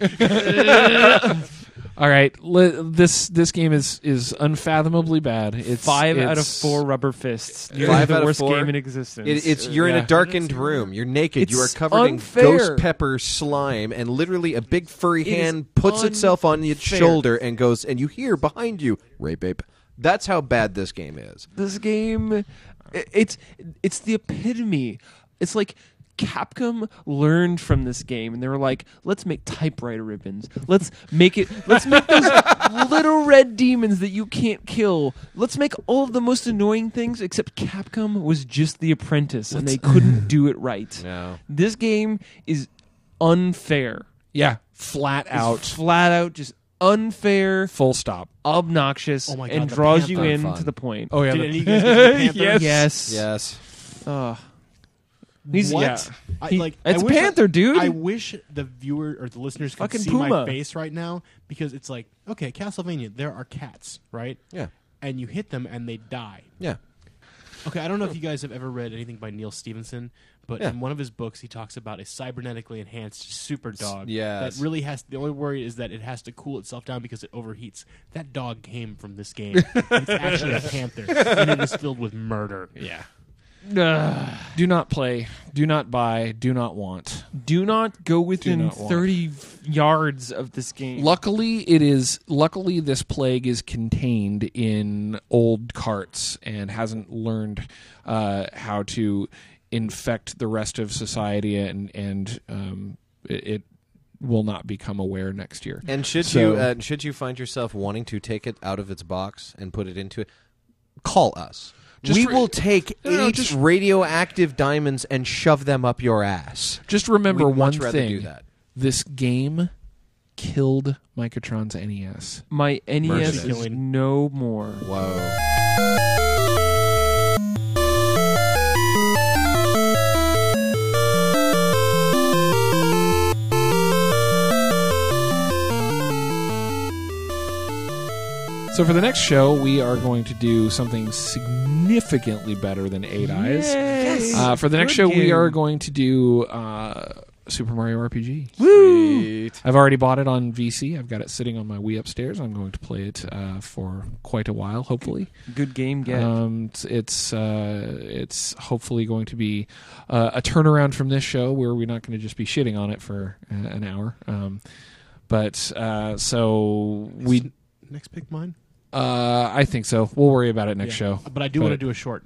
Speaker 2: All right, li- this this game is is unfathomably bad. It's
Speaker 8: Five out of four rubber fists. You're
Speaker 5: Five
Speaker 8: the
Speaker 5: out of
Speaker 8: worst
Speaker 5: four?
Speaker 8: game in existence.
Speaker 5: It, it's you're in
Speaker 2: yeah.
Speaker 5: a darkened room. You're naked. you are
Speaker 8: It's
Speaker 5: covered in ghost pepper slime, and literally a big furry
Speaker 8: It is
Speaker 5: hand puts itself on your
Speaker 8: unfair.
Speaker 5: shoulder and goes, and you hear behind you, rape ape. That's how bad this game is.
Speaker 8: this game i- it's it's the epitome it's like capcom learned from this game and they were like let's make typewriter ribbons let's make it let's make those little red demons that you can't kill let's make all of the most annoying things except capcom was just the apprentice and they couldn't do it right
Speaker 5: No.
Speaker 8: this game is unfair
Speaker 2: yeah, flat
Speaker 8: It's
Speaker 2: out,
Speaker 8: flat out just unfair
Speaker 2: full stop.
Speaker 8: obnoxious
Speaker 7: Oh my God,
Speaker 8: and draws you in
Speaker 5: fun.
Speaker 8: to the point
Speaker 2: Oh yeah,
Speaker 7: Did
Speaker 2: the-
Speaker 7: any of you guys get the Panther?
Speaker 8: yes yes
Speaker 5: Yes.
Speaker 8: Ugh. He's
Speaker 2: What?
Speaker 8: yeah.
Speaker 7: I,
Speaker 8: He-
Speaker 7: like,
Speaker 8: it's
Speaker 7: I wish
Speaker 8: Panther, dude.
Speaker 7: I wish the viewer or the listeners could
Speaker 8: Fucking
Speaker 7: see
Speaker 8: Puma.
Speaker 7: my face right now because it's like, okay, Castlevania, there are cats, right?
Speaker 5: Yeah.
Speaker 7: And you hit them and they die.
Speaker 5: Yeah.
Speaker 7: Okay, I don't know if you guys have ever read anything by Neal Stephenson, but
Speaker 5: Yeah.
Speaker 7: in one of his books, he talks about a cybernetically enhanced super dog.
Speaker 5: yes.
Speaker 7: That really has. The only worry is that it has to cool itself down because it overheats. That dog came from this game. it's actually a panther, and it is filled with murder.
Speaker 2: yeah.
Speaker 8: Ugh.
Speaker 2: Do not play. Do not buy. Do not want.
Speaker 8: do not go within
Speaker 2: not want.
Speaker 8: 30 yards of this game.
Speaker 2: Luckily, it is. Luckily, this plague is contained in old carts and hasn't learned uh, how to infect the rest of society and and um, it, it will not become aware next year.
Speaker 5: And should
Speaker 2: So-
Speaker 5: you uh, should you find yourself wanting to take it out of its box and put it into it, call us.
Speaker 2: Just
Speaker 5: we
Speaker 2: re-
Speaker 5: will take
Speaker 2: No, no,
Speaker 5: eight
Speaker 2: just-
Speaker 5: radioactive diamonds and shove them up your ass.
Speaker 2: Just remember
Speaker 5: We'd
Speaker 2: one
Speaker 5: much rather
Speaker 2: thing:
Speaker 5: do that.
Speaker 2: this game killed Micatron's NES.
Speaker 8: My NES
Speaker 7: Mercy.
Speaker 8: is no more.
Speaker 5: Whoa.
Speaker 2: So for the next show, we are going to do something significantly better than Eight Eyes. Uh, for the next
Speaker 8: Good
Speaker 2: show, we
Speaker 8: game.
Speaker 2: are going to do uh, Super Mario RPG.
Speaker 5: Sweet.
Speaker 2: I've already bought it on VC. I've got it sitting on my Wii upstairs. I'm going to play it uh, for quite a while, hopefully.
Speaker 8: Good game get.
Speaker 2: Um, it's it's, uh, it's hopefully going to be uh, a turnaround from this show where we're not going to just be shitting on it for uh, an hour. Um, but uh, so we,
Speaker 7: Next pick mine.
Speaker 2: Uh, I think so. We'll worry about it next
Speaker 7: Yeah.
Speaker 2: show.
Speaker 7: But I do want to do a short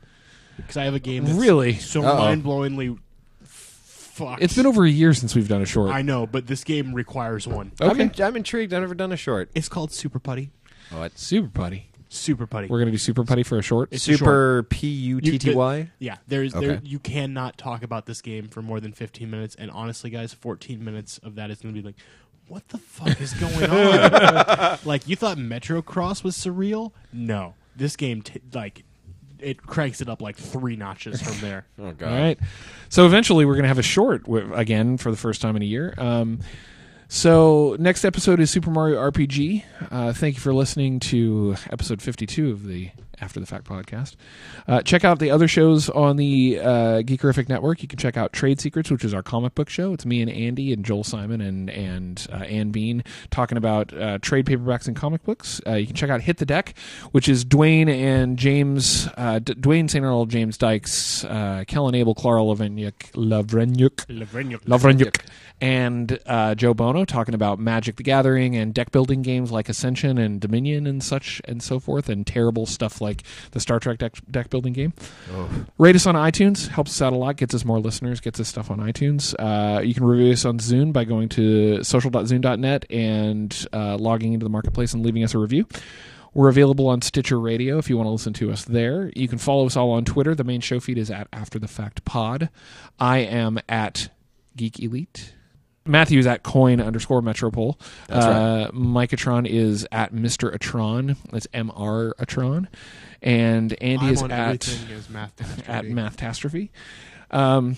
Speaker 7: because I have a game that's
Speaker 2: Really?
Speaker 7: so
Speaker 5: Uh-oh.
Speaker 7: mind-blowingly fucked.
Speaker 2: It's been over a year since we've done a short.
Speaker 7: I know, but this game requires one.
Speaker 5: I'm,
Speaker 2: okay,
Speaker 5: in- I'm intrigued. I've never done a short.
Speaker 7: It's called Super Putty.
Speaker 5: Oh, it's
Speaker 2: Super Putty.
Speaker 7: Super Putty.
Speaker 2: We're gonna do Super Putty for a short.
Speaker 7: It's a short.
Speaker 5: super P U T T Y.
Speaker 7: Yeah, there's there
Speaker 5: Okay.
Speaker 7: you cannot talk about this game for more than 15 minutes and honestly guys, 14 minutes of that is going to be like what the fuck is going on? like you thought Metro Cross was surreal? No. This game t- like it cranks it up like 3 notches from there.
Speaker 5: Oh god.
Speaker 2: All right. So eventually, we're going to have a short wi- again for the first time in a year. Um, so next episode is Super Mario RPG. Uh, thank you for listening to episode 52 of the After the Fact podcast. Uh, check out the other shows on the uh, Geekerific Network. You can check out Trade Secrets, which is our comic book show. It's me and Andy and Joel Simon and and uh, Ann Bean talking about uh, trade paperbacks and comic books. Uh, you can check out Hit the Deck, which is Dwayne and James, uh, D- Dwayne St. Arnold, James Dykes, uh, Kellen Abel, Clara Lavrenyuk, Lavrenyuk, Lavrenyuk, and uh, Joe Bono talking about Magic the Gathering and deck building games like Ascension and Dominion and such and so forth, and terrible stuff like the Star Trek deck, deck building game. Rate us on iTunes, helps us out a lot, gets us more listeners, gets us stuff on iTunes. Uh, you can review us on Zune by going to social.zune.net and uh, logging into the marketplace and leaving us a review. We're available on Stitcher Radio if you want to listen to us there. You can follow us all on Twitter. The main show feed is at After the Fact Pod. I am at Geek Elite. Matthew's at coin underscore metropole.
Speaker 5: That's
Speaker 2: uh, Micatron is at Mr. Atron. That's M-R Atron. And Andy
Speaker 7: I'm
Speaker 2: is at
Speaker 7: everything math
Speaker 2: at Mathtastrophe. Um,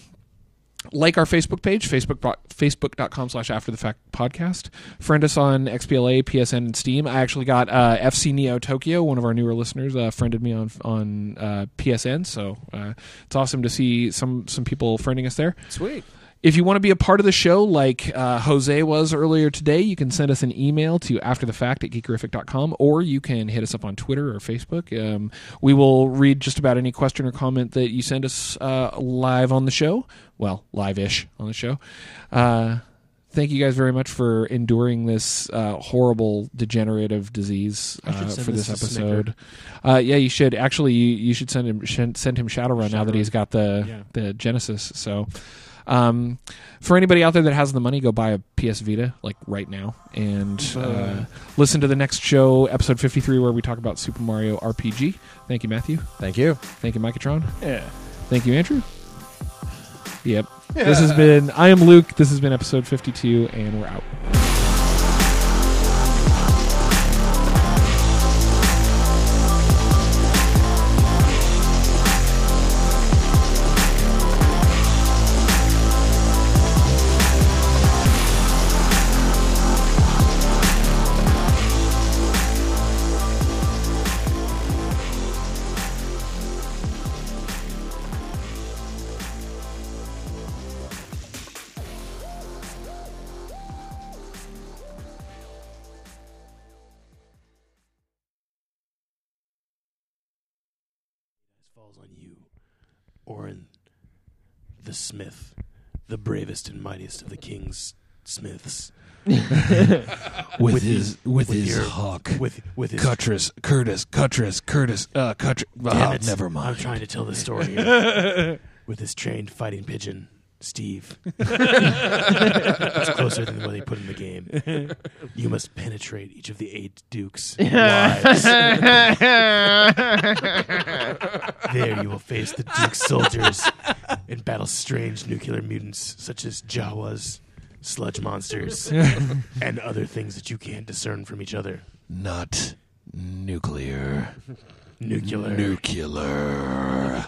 Speaker 2: like our Facebook page, Facebook facebook.com slash after the fact podcast. Friend us on XPLA, PSN, and Steam. I actually got uh, FC Neo Tokyo, one of our newer listeners, uh, friended me on on uh, PSN. So uh, it's awesome to see some some people friending us there.
Speaker 5: Sweet.
Speaker 2: If you want to be a part of the show, like uh, Jose was earlier today, you can send us an email to afterthefact at geekerific.com or you can hit us up on Twitter or Facebook. Um, we will read just about any question or comment that you send us uh, live on the show. Well, live ish on the show. Uh, thank you guys very much for enduring this uh, horrible degenerative disease uh, for
Speaker 7: this
Speaker 2: episode. Uh, yeah, you should. Actually, you, you should send him sh- send him Shadowrun now that he's got the
Speaker 7: Yeah.
Speaker 2: the Genesis. So, um, for anybody out there that has the money, go buy a PS Vita like right now and uh, listen to the next show, episode fifty three, where we talk about Super Mario RPG. Thank you, Matthew.
Speaker 5: Thank you.
Speaker 2: Thank you, Micatron.
Speaker 8: yeah.
Speaker 2: Thank you, Andrew. Yep. This has been. I am Luke. This has been episode fifty two, and we're out.
Speaker 7: Orin, the smith, the bravest and mightiest of the king's smiths.
Speaker 2: With,
Speaker 7: his- with
Speaker 2: his
Speaker 7: your-
Speaker 2: hawk,
Speaker 7: With with his
Speaker 2: Cutrus, Curtis, Cutrus, Curtis, uh, Cutrus.
Speaker 7: Damn it. I'm trying to tell the story. with his trained fighting pigeon, Steve. it's closer than what they put in the game. You must penetrate each of the eight dukes' lives. there you will face the duke's soldiers and battle strange nuclear mutants such as Jawas, sludge monsters, and other things that you can't discern from each other.
Speaker 9: Not nuclear.
Speaker 7: Nuclear.
Speaker 9: Nuclear.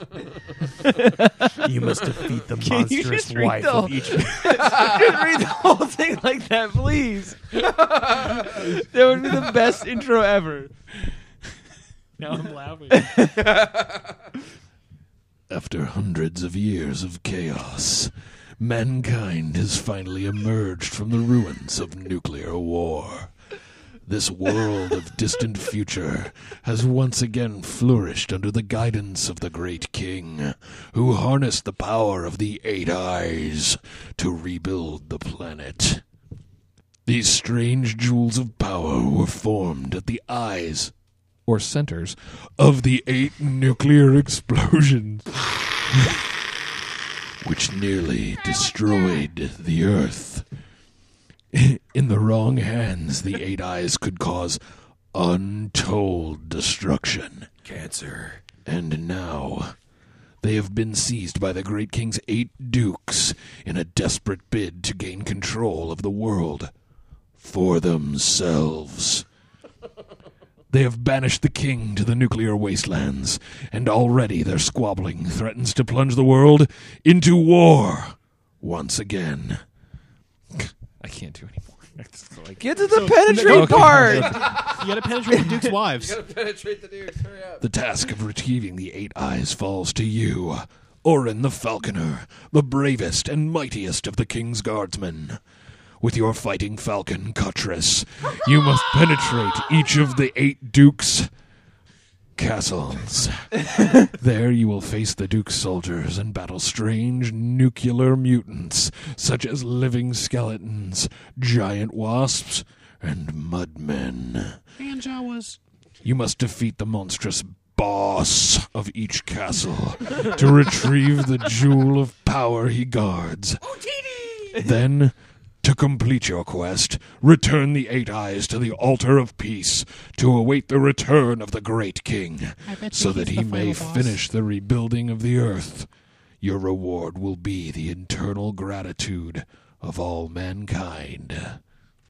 Speaker 7: you must defeat the
Speaker 10: Can you
Speaker 7: monstrous
Speaker 10: just read
Speaker 7: wife
Speaker 10: the-
Speaker 7: of each.
Speaker 10: Just read the whole thing like that, please. that would be the best intro ever.
Speaker 1: Now I'm laughing.
Speaker 9: After hundreds of years of chaos, mankind has finally emerged from the ruins of nuclear war. This world of distant future has once again flourished under the guidance of the great king, who harnessed the power of the Eight Eyes to rebuild the planet. These strange jewels of power were formed at the eyes
Speaker 2: Or centers.
Speaker 9: of the eight nuclear explosions which nearly destroyed the Earth. In the wrong hands, the Eight Eyes could cause untold destruction.
Speaker 5: Cancer.
Speaker 9: And now, they have been seized by the Great King's eight dukes in a desperate bid to gain control of the world for themselves. They have banished the king to the nuclear wastelands, and already their squabbling threatens to plunge the world into war once again.
Speaker 2: I can't do anymore. It's like-
Speaker 10: Get to the penetrate part.
Speaker 7: You gotta penetrate the duke's wives.
Speaker 5: Penetrate the dudes. Hurry up.
Speaker 9: The task of retrieving the Eight Eyes falls to you, Orin the Falconer, the bravest and mightiest of the King's Guardsmen. With your fighting falcon, Cutrus, you must penetrate each of the eight dukes' castles. there you will face the duke's soldiers and battle strange nuclear mutants, such as living skeletons, giant wasps, and mudmen.
Speaker 7: And Jawas.
Speaker 9: You must defeat the monstrous boss of each castle to retrieve the jewel of power he guards. Then, to complete your quest, return the Eight Eyes to the altar of peace to await the return of the great king, so that he may finish the rebuilding of the earth. Your reward will be the eternal gratitude of all mankind.